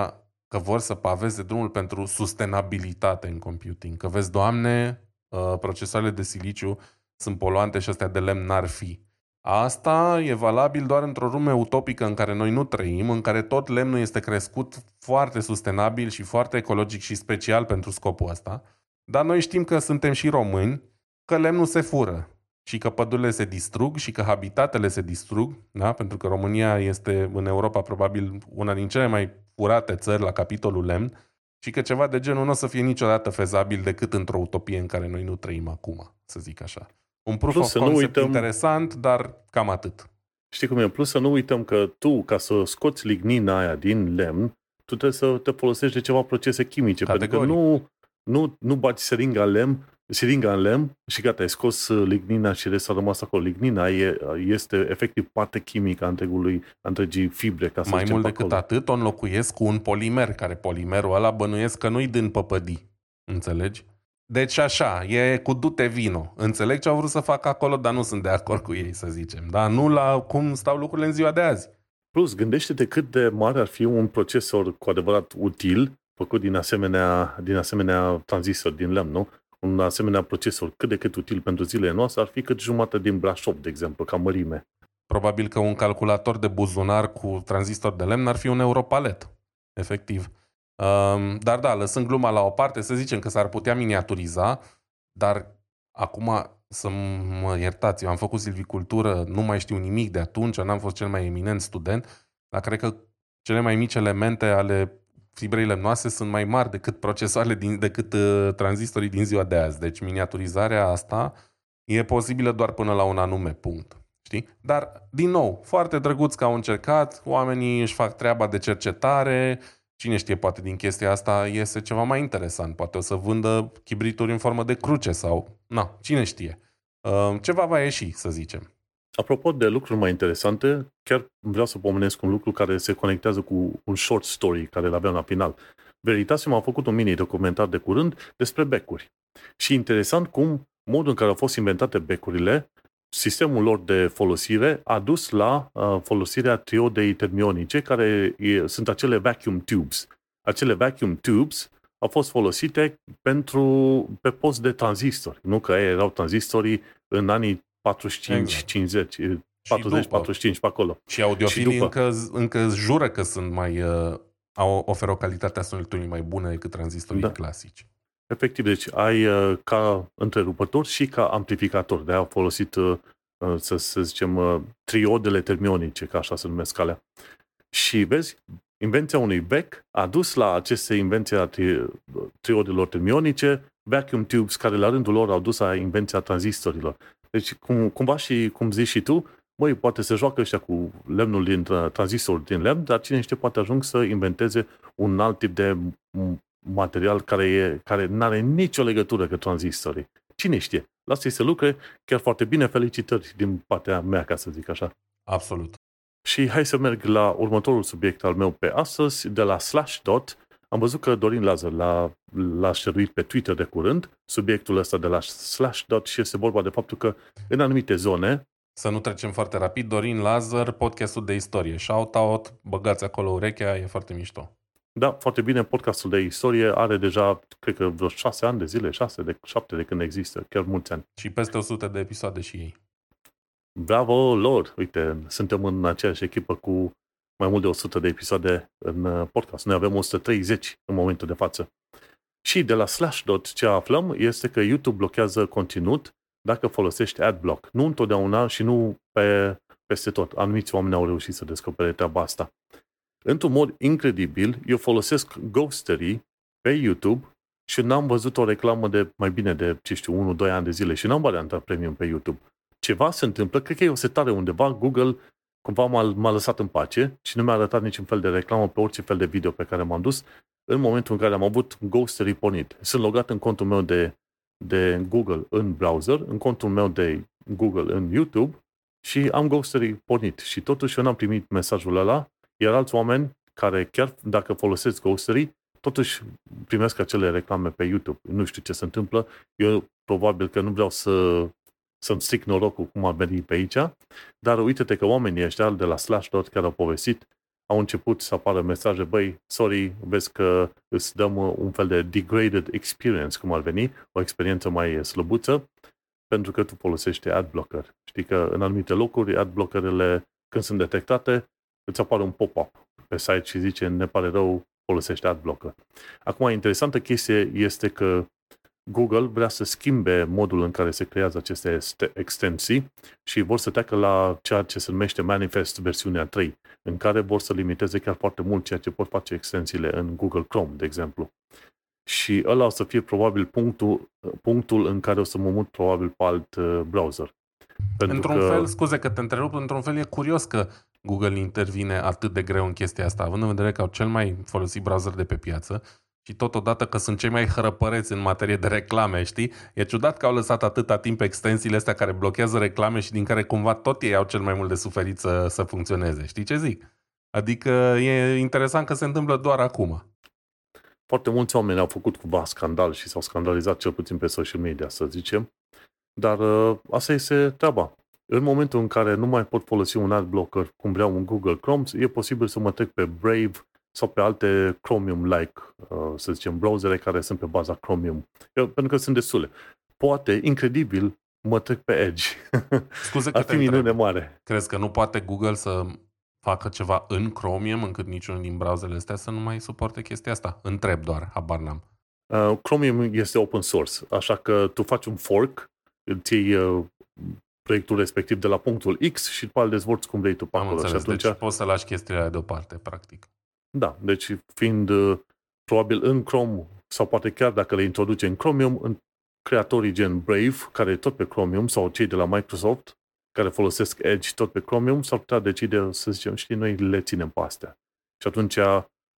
că vor să paveze drumul pentru sustenabilitate în computing. Că vezi, doamne, uh, procesoarele de siliciu sunt poluante și astea de lemn n-ar fi. Asta e valabil doar într-o lume utopică în care noi nu trăim, în care tot lemnul este crescut foarte sustenabil și foarte ecologic și special pentru scopul ăsta. Dar noi știm că suntem și români, că lemnul se fură și că pădurile se distrug și că habitatele se distrug, da? pentru că România este în Europa probabil una din cele mai furate țări la capitolul lemn și că ceva de genul nu o să fie niciodată fezabil decât într-o utopie în care noi nu trăim acum, să zic așa. Un proof Plus of concept nu uităm... interesant, dar cam atât. Știi cum e? Plus să nu uităm că tu, ca să scoți lignina aia din lemn, tu trebuie să te folosești de ceva procese chimice. Categoric. Pentru că nu, nu, nu bați seringa în lemn, seringa în lemn și gata, ai scos uh, lignina și restul a rămas acolo. Lignina e, este efectiv parte chimică a întregului, a întregii fibre. Ca să Mai mult decât acolo. atât, o înlocuiesc cu un polimer, care polimerul ăla bănuiesc că nu-i din păpădii. Înțelegi? Deci așa, e cu dute vino. Înțeleg ce au vrut să facă acolo, dar nu sunt de acord cu ei, să zicem. Dar nu la cum stau lucrurile în ziua de azi. Plus, gândește-te cât de mare ar fi un procesor cu adevărat util, făcut din asemenea, din asemenea tranzistor din lemn, nu? Un asemenea procesor cât de cât util pentru zilele noastre ar fi cât jumătate din Brașov, de exemplu, ca mărime. Probabil că un calculator de buzunar cu tranzistor de lemn ar fi un europalet, efectiv. Um, dar da, lăsând gluma la o parte, să zicem că s-ar putea miniaturiza, dar acum să mă iertați, eu am făcut silvicultură, nu mai știu nimic de atunci, n-am fost cel mai eminent student, dar cred că cele mai mici elemente ale fibrei noastre sunt mai mari decât procesoarele, din, decât uh, tranzistorii din ziua de azi. Deci miniaturizarea asta e posibilă doar până la un anume punct. Știi? Dar, din nou, foarte drăguț că au încercat, oamenii își fac treaba de cercetare, Cine știe, poate din chestia asta iese ceva mai interesant. Poate o să vândă chibrituri în formă de cruce sau... Na, cine știe. Uh, ceva va ieși, să zicem. Apropo de lucruri mai interesante, chiar vreau să pomenesc un lucru care se conectează cu un short story care îl aveam la final. Veritasium a făcut un mini-documentar de curând despre becuri. Și interesant cum modul în care au fost inventate becurile sistemul lor de folosire a dus la uh, folosirea triodei termionice, care e, sunt acele vacuum tubes. Acele vacuum tubes au fost folosite pentru, pe post de tranzistori. Nu că erau tranzistorii în anii 45, 50, 40, 45 pe acolo. Și audiofilii și încă, încă jură că sunt mai, uh, au, oferă o calitate a sonetului mai bună decât tranzistorii da. clasici. Efectiv, deci ai uh, ca întrerupător și ca amplificator. De-aia au folosit, uh, uh, să, să zicem, triodele termionice, ca așa se numesc alea. Și vezi, invenția unui bec a dus la aceste invenții a tri, triodelor termionice, vacuum tubes, care la rândul lor au dus la invenția tranzistorilor. Deci, cum, cumva și cum zici și tu, măi, poate se joacă ăștia cu lemnul din tranzistor din lemn, dar cine știe, poate ajung să inventeze un alt tip de material care, e, care nu are nicio legătură cu tranzistorii. Cine știe? Lasă-i să lucre chiar foarte bine. Felicitări din partea mea, ca să zic așa. Absolut. Și hai să merg la următorul subiect al meu pe astăzi, de la Slashdot. Am văzut că Dorin Lazar l-a, l-a șeruit pe Twitter de curând, subiectul ăsta de la Slashdot și este vorba de faptul că în anumite zone... Să nu trecem foarte rapid, Dorin Lazar, podcastul de istorie. Shout-out, băgați acolo urechea, e foarte mișto. Da, foarte bine. Podcastul de istorie are deja, cred că vreo șase ani de zile, șase, de șapte de când există, chiar mulți ani. Și peste 100 de episoade și ei. Bravo lor! Uite, suntem în aceeași echipă cu mai mult de 100 de episoade în uh, podcast. Noi avem 130 în momentul de față. Și de la Slashdot ce aflăm este că YouTube blochează conținut dacă folosești AdBlock. Nu întotdeauna și nu pe, peste tot. Anumiți oameni au reușit să descopere treaba asta. Într-un mod incredibil, eu folosesc Ghostery pe YouTube și n-am văzut o reclamă de mai bine de, ce știu, 1-2 ani de zile și n-am varianta premium pe YouTube. Ceva se întâmplă, cred că e o setare undeva, Google cumva m-a, m-a lăsat în pace și nu mi-a arătat niciun fel de reclamă pe orice fel de video pe care m-am dus în momentul în care am avut Ghostery pornit. Sunt logat în contul meu de, de Google în browser, în contul meu de Google în YouTube și am Ghostery pornit. Și totuși eu n-am primit mesajul ăla iar alți oameni care chiar dacă folosesc Ghostery, totuși primesc acele reclame pe YouTube. Nu știu ce se întâmplă. Eu probabil că nu vreau să să-mi stric norocul cum a venit pe aici, dar uite-te că oamenii ăștia de la Slashdot care au povestit au început să apară mesaje, băi, sorry, vezi că îți dăm un fel de degraded experience, cum ar veni, o experiență mai slăbuță, pentru că tu folosești adblocker. Știi că în anumite locuri adblockerele, când sunt detectate, îți apare un pop-up pe site și zice, ne pare rău, folosește adblocker. Acum, interesantă chestie este că Google vrea să schimbe modul în care se creează aceste extensii și vor să treacă la ceea ce se numește Manifest versiunea 3, în care vor să limiteze chiar foarte mult ceea ce pot face extensiile în Google Chrome, de exemplu. Și ăla o să fie probabil punctul, punctul în care o să mă mut probabil pe alt uh, browser. Pentru într-un că... fel, scuze că te întrerup, într-un fel e curios că Google intervine atât de greu în chestia asta, având în vedere că au cel mai folosit browser de pe piață și totodată că sunt cei mai hărăpăreți în materie de reclame, știi? E ciudat că au lăsat atâta timp extensiile astea care blochează reclame și din care cumva tot ei au cel mai mult de suferit să, să funcționeze. Știi ce zic? Adică e interesant că se întâmplă doar acum. Foarte mulți oameni au făcut cumva scandal și s-au scandalizat cel puțin pe social media, să zicem. Dar uh, asta este treaba. În momentul în care nu mai pot folosi un ad blocker cum vreau un Google Chrome, e posibil să mă trec pe Brave sau pe alte Chromium-like, uh, să zicem, browsere care sunt pe baza Chromium. Eu, pentru că sunt destule. Poate, incredibil, mă trec pe Edge. (laughs) Scuze că Ar fi minune mare. Crezi că nu poate Google să facă ceva în Chromium încât niciunul din browserele astea să nu mai suporte chestia asta? Întreb doar, habar n-am. Uh, Chromium este open source, așa că tu faci un fork, îți iei uh, proiectul respectiv de la punctul X și după îl dezvolți cum vrei tu pe acolo. Înțeles, și atunci... deci poți să lași chestiile deoparte, practic. Da, deci fiind uh, probabil în Chrome sau poate chiar dacă le introduce în Chromium, în creatorii gen Brave, care e tot pe Chromium, sau cei de la Microsoft, care folosesc Edge tot pe Chromium, s-ar putea decide să zicem, știi, noi le ținem pe astea. Și atunci,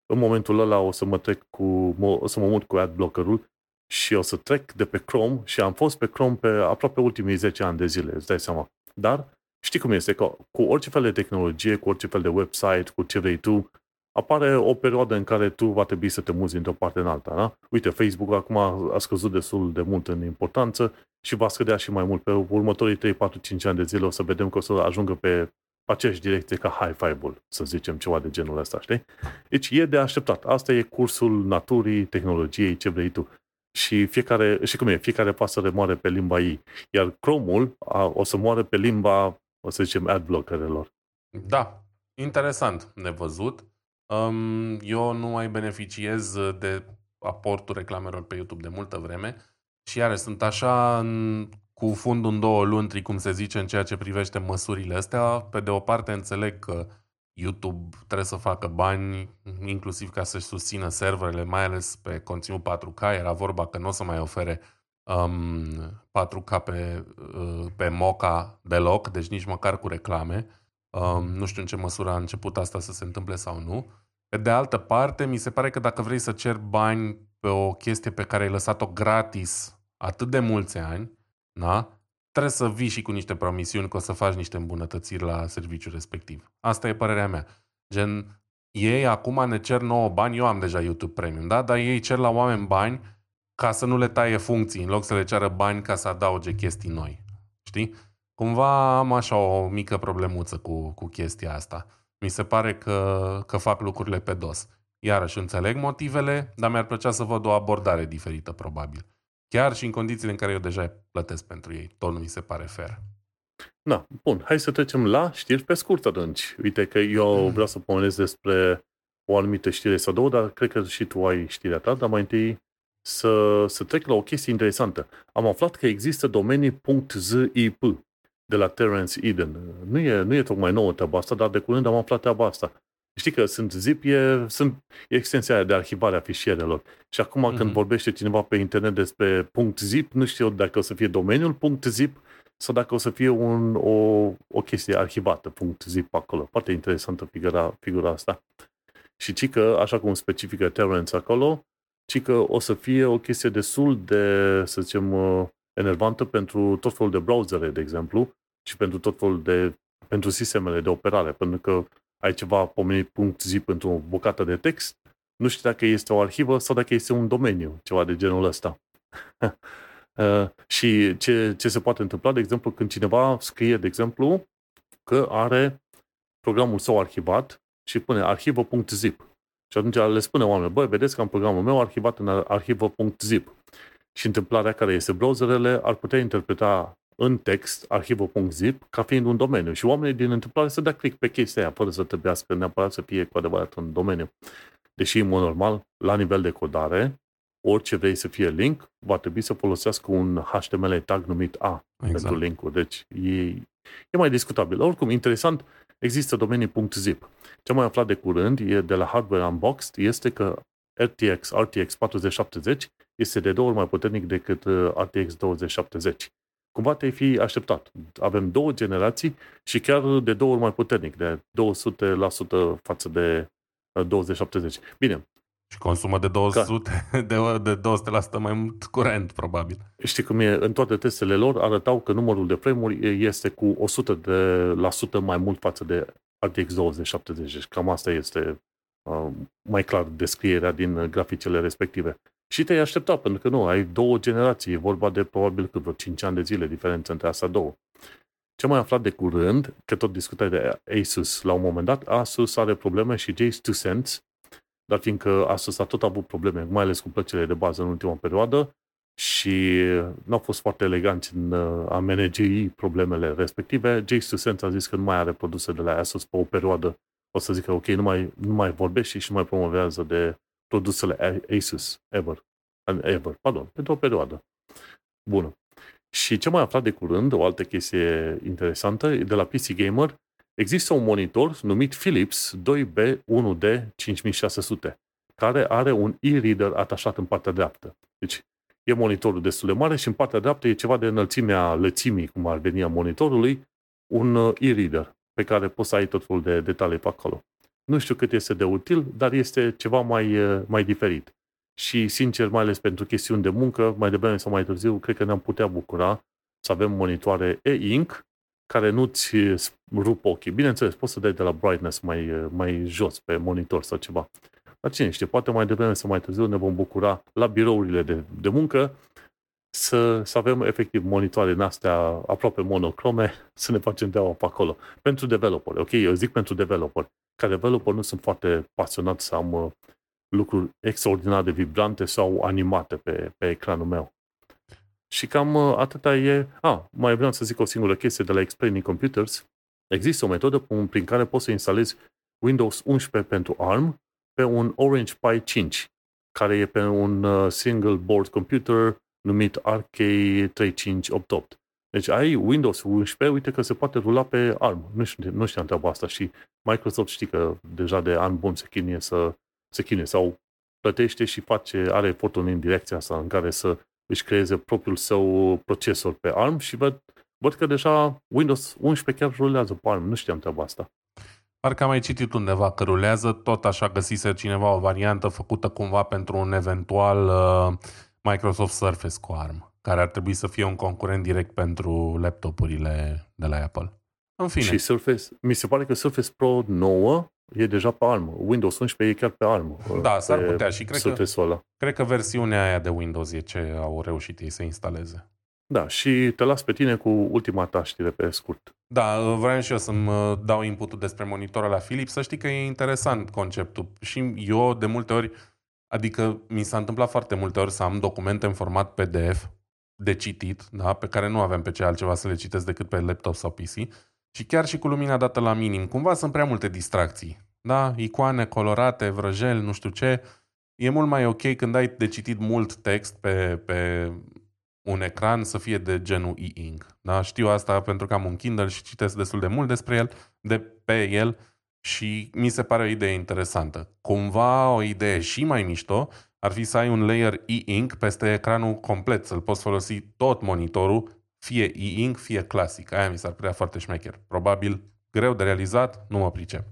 în momentul ăla, o să mă trec cu, o să mă mut cu adblockerul și o să trec de pe Chrome și am fost pe Chrome pe aproape ultimii 10 ani de zile, îți dai seama. Dar știi cum este, că cu orice fel de tehnologie, cu orice fel de website, cu ce vrei tu, apare o perioadă în care tu va trebui să te muzi într-o parte în alta. Da? Uite, Facebook acum a scăzut destul de mult în importanță și va scădea și mai mult. Pe următorii 3, 4, 5 ani de zile o să vedem că o să ajungă pe aceeași direcție ca high five să zicem ceva de genul ăsta, știi? Deci e de așteptat. Asta e cursul naturii, tehnologiei, ce vrei tu. Și fiecare, și cum e, fiecare pasăre moare pe limba ei. Iar Chrome-ul a, o să moare pe limba, o să zicem, adblockerelor. Da, interesant, nevăzut. Um, eu nu mai beneficiez de aportul reclamelor pe YouTube de multă vreme și iară sunt așa în, cu fundul în două luni, cum se zice, în ceea ce privește măsurile astea. Pe de o parte înțeleg că YouTube trebuie să facă bani, inclusiv ca să-și susțină serverele, mai ales pe conținut 4K. Era vorba că nu o să mai ofere um, 4K pe, uh, pe Moca deloc, deci nici măcar cu reclame. Um, nu știu în ce măsură a început asta să se întâmple sau nu. Pe de altă parte, mi se pare că dacă vrei să cer bani pe o chestie pe care ai lăsat-o gratis atât de mulți ani, da? trebuie să vii și cu niște promisiuni că o să faci niște îmbunătățiri la serviciul respectiv. Asta e părerea mea. Gen, ei acum ne cer nouă bani, eu am deja YouTube Premium, da? dar ei cer la oameni bani ca să nu le taie funcții, în loc să le ceară bani ca să adauge chestii noi. Știi? Cumva am așa o mică problemuță cu, cu chestia asta. Mi se pare că, că fac lucrurile pe dos. Iarăși înțeleg motivele, dar mi-ar plăcea să văd o abordare diferită, probabil. Chiar și în condițiile în care eu deja plătesc pentru ei. Tot nu mi se pare fair. Da, bun. Hai să trecem la știri pe scurt atunci. Uite că eu mm. vreau să pomenesc despre o anumită știre sau două, dar cred că și tu ai știrea ta, dar mai întâi să, să trec la o chestie interesantă. Am aflat că există domenii .zip de la Terence Eden. Nu e, nu e tocmai nouă treaba asta, dar de curând am aflat treaba asta. Știi că sunt zip, e, sunt e extensia de arhivare a fișierelor. Și acum mm-hmm. când vorbește cineva pe internet despre .zip, nu știu dacă o să fie domeniul .zip sau dacă o să fie un, o, o chestie arhivată, .zip acolo. Foarte interesantă figura, figura asta. Și ci că, așa cum specifică Terence acolo, ci că o să fie o chestie destul de, să zicem, uh, enervantă pentru tot felul de browsere, de exemplu, și pentru tot felul de, pentru sistemele de operare, pentru că ai ceva pomenit .zip într-o bucată de text, nu știu dacă este o arhivă sau dacă este un domeniu, ceva de genul ăsta. (laughs) uh, și ce, ce se poate întâmpla, de exemplu, când cineva scrie, de exemplu, că are programul său arhivat și pune arhivă.zip. Și atunci le spune oamenilor, băi, vedeți că am programul meu arhivat în arhivă.zip. Și întâmplarea care este, browserele ar putea interpreta în text arhivă.zip ca fiind un domeniu. Și oamenii din întâmplare să dea click pe chestia aia, fără să trebuiască neapărat să fie cu adevărat un domeniu. Deși, în mod normal, la nivel de codare, orice vrei să fie link, va trebui să folosească un HTML tag numit A exact. pentru link-ul. Deci e, e mai discutabil. Oricum, interesant, există domenii .zip. Ce mai aflat de curând e de la Hardware Unboxed este că RTX, RTX 4070 este de două ori mai puternic decât uh, RTX 2070. Cumva te-ai fi așteptat. Avem două generații și chiar de două ori mai puternic, de 200% față de 2070. Uh, Bine. Și consumă de 200, Ca... (laughs) de, de 200% mai mult curent, probabil. Știi cum e? În toate testele lor arătau că numărul de frame-uri este cu 100% de la sută mai mult față de RTX 2070. Deci cam asta este uh, mai clar descrierea din graficele respective. Și te-ai aștepta, pentru că nu, ai două generații, e vorba de probabil cât vreo 5 ani de zile diferență între astea două. Ce mai aflat de curând, că tot discutai de Asus la un moment dat, Asus are probleme și Jace 2 Cents, dar fiindcă Asus a tot avut probleme, mai ales cu plăcile de bază în ultima perioadă, și nu au fost foarte eleganți în uh, a manageri problemele respective. Jace 2 Cents a zis că nu mai are produse de la Asus pe o perioadă. O să zică, ok, nu mai, nu mai vorbește și nu mai promovează de produsele Asus ever. Ever, pardon, pentru o perioadă. Bună. Și ce mai aflat de curând, o altă chestie interesantă, de la PC Gamer, există un monitor numit Philips 2B1D 5600, care are un e-reader atașat în partea dreaptă. Deci, e monitorul destul de mare și în partea dreaptă e ceva de înălțimea lățimii, cum ar veni a monitorului, un uh, e-reader pe care poți să ai tot felul de detalii pe acolo. Nu știu cât este de util, dar este ceva mai, uh, mai diferit. Și, sincer, mai ales pentru chestiuni de muncă, mai devreme sau mai târziu, cred că ne-am putea bucura să avem monitoare e-ink care nu-ți rup ochii. Bineînțeles, poți să dai de la brightness mai, mai jos pe monitor sau ceva. Dar cine știe, poate mai devreme sau mai târziu ne vom bucura la birourile de, de muncă să, să avem efectiv monitoare în astea aproape monocrome, să ne facem deaua pe acolo. Pentru developer, ok? Eu zic pentru developer. Ca developer nu sunt foarte pasionat să am uh, lucruri extraordinar de vibrante sau animate pe, pe ecranul meu. Și cam uh, atâta e... A, mai vreau să zic o singură chestie de la Explaining Computers. Există o metodă prin care poți să instalezi Windows 11 pentru ARM pe un Orange Pi 5, care e pe un uh, single board computer numit RK3588. Deci ai Windows 11, uite că se poate rula pe ARM. Nu, știu, nu știam treaba asta și Microsoft știi că deja de an bun se chinuie să se chinuie sau plătește și face, are efortul în direcția asta în care să își creeze propriul său procesor pe ARM și văd, văd că deja Windows 11 chiar rulează pe ARM. Nu știam treaba asta. Parcă am mai citit undeva că rulează, tot așa găsise cineva o variantă făcută cumva pentru un eventual uh, Microsoft Surface cu ARM, care ar trebui să fie un concurent direct pentru laptopurile de la Apple. În fine. Și Surface, mi se pare că Surface Pro 9 e deja pe ARM. Windows 11 e chiar pe ARM. Da, s-ar putea și cred că, ăla. cred că versiunea aia de Windows e ce au reușit ei să instaleze. Da, și te las pe tine cu ultima ta știre pe scurt. Da, vreau și eu să-mi uh, dau inputul despre monitorul la Philips. Să știi că e interesant conceptul. Și eu de multe ori, adică mi s-a întâmplat foarte multe ori să am documente în format PDF de citit, da, pe care nu avem pe ce altceva să le citesc decât pe laptop sau PC și chiar și cu lumina dată la minim, cumva sunt prea multe distracții. Da? Icoane colorate, vrăjel, nu știu ce. E mult mai ok când ai de citit mult text pe, pe un ecran să fie de genul e-ink. Da? Știu asta pentru că am un Kindle și citesc destul de mult despre el, de pe el și mi se pare o idee interesantă. Cumva o idee și mai mișto ar fi să ai un layer e-ink peste ecranul complet, să-l poți folosi tot monitorul fie e-ink, fie clasic. Aia mi s-ar părea foarte șmecher. Probabil greu de realizat, nu mă pricep.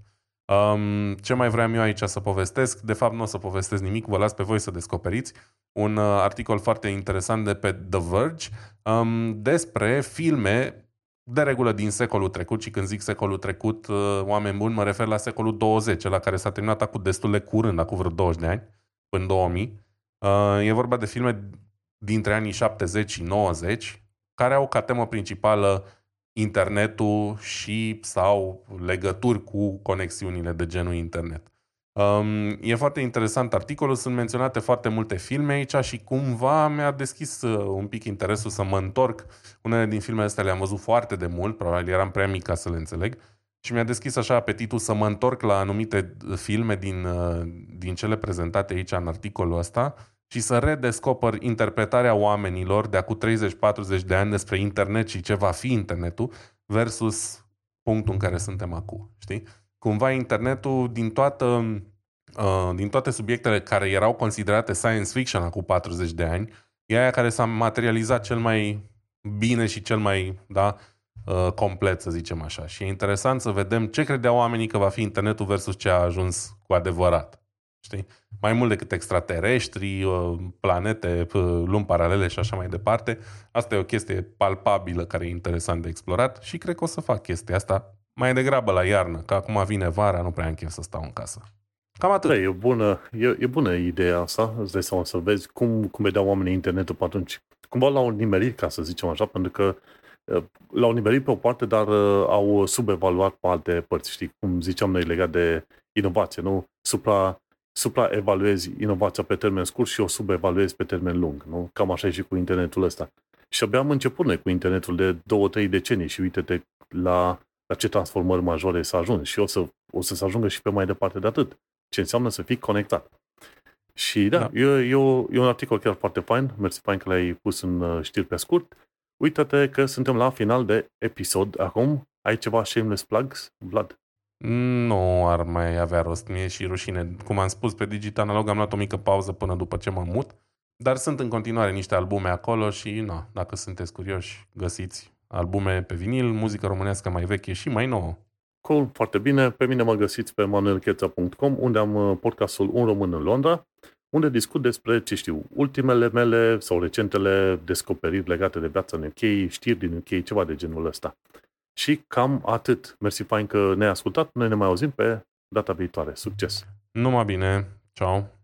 Um, ce mai vreau eu aici să povestesc? De fapt, nu o să povestesc nimic, vă las pe voi să descoperiți. Un uh, articol foarte interesant de pe The Verge um, despre filme de regulă din secolul trecut, și când zic secolul trecut, uh, oameni buni, mă refer la secolul 20, la care s-a terminat acum destul de curând, acum vreo 20 de ani, până 2000. Uh, e vorba de filme dintre anii 70 și 90, care au ca temă principală internetul și sau legături cu conexiunile de genul internet. Um, e foarte interesant articolul, sunt menționate foarte multe filme aici și cumva mi-a deschis uh, un pic interesul să mă întorc. Unele din filmele astea le-am văzut foarte de mult, probabil eram prea mic ca să le înțeleg, și mi-a deschis așa apetitul să mă întorc la anumite filme din, uh, din cele prezentate aici în articolul ăsta și să redescoper interpretarea oamenilor de acum 30-40 de ani despre internet și ce va fi internetul versus punctul în care suntem acum, știi? Cumva internetul din toată uh, din toate subiectele care erau considerate science fiction acum 40 de ani, e aia care s-a materializat cel mai bine și cel mai da, uh, complet, să zicem așa. Și e interesant să vedem ce credeau oamenii că va fi internetul versus ce a ajuns cu adevărat. Știi? Mai mult decât extraterestri, uh, planete, lumi paralele și așa mai departe. Asta e o chestie palpabilă care e interesant de explorat și cred că o să fac chestia asta mai degrabă la iarnă, că acum vine vara, nu prea am chef să stau în casă. Cam atât. Da, e, bună, e, e bună ideea asta, îți dai seama să vezi cum, cum vedeau oamenii internetul pe atunci. Cumva l-au nimerit, ca să zicem așa, pentru că l-au nimerit pe o parte, dar au subevaluat pe alte părți, știi? Cum ziceam noi legat de inovație, nu? Supra, supraevaluezi inovația pe termen scurt și o subevaluezi pe termen lung, nu? Cam așa e și cu internetul ăsta. Și abia am început noi cu internetul de două, trei decenii și uite-te la, la ce transformări majore s-a ajuns și o să, o să se ajungă și pe mai departe de atât. Ce înseamnă să fii conectat. Și da, da. E, e, o, e un articol chiar foarte fain, mersi fain că l-ai pus în uh, știri pe scurt. Uită-te că suntem la final de episod acum. Ai ceva shameless plugs, Vlad? Nu ar mai avea rost, mie și rușine. Cum am spus, pe Digital Analog am luat o mică pauză până după ce mă mut, dar sunt în continuare niște albume acolo și, na, dacă sunteți curioși, găsiți albume pe vinil, muzică românească mai veche și mai nouă. Cool, foarte bine. Pe mine mă găsiți pe manuelcheța.com, unde am uh, podcastul Un Român în Londra, unde discut despre, ce știu, ultimele mele sau recentele descoperiri legate de viața în UK, știri din UK, ceva de genul ăsta. Și cam atât. Mersi fain că ne-ai ascultat. Noi ne mai auzim pe data viitoare. Succes! Numai bine! Ciao!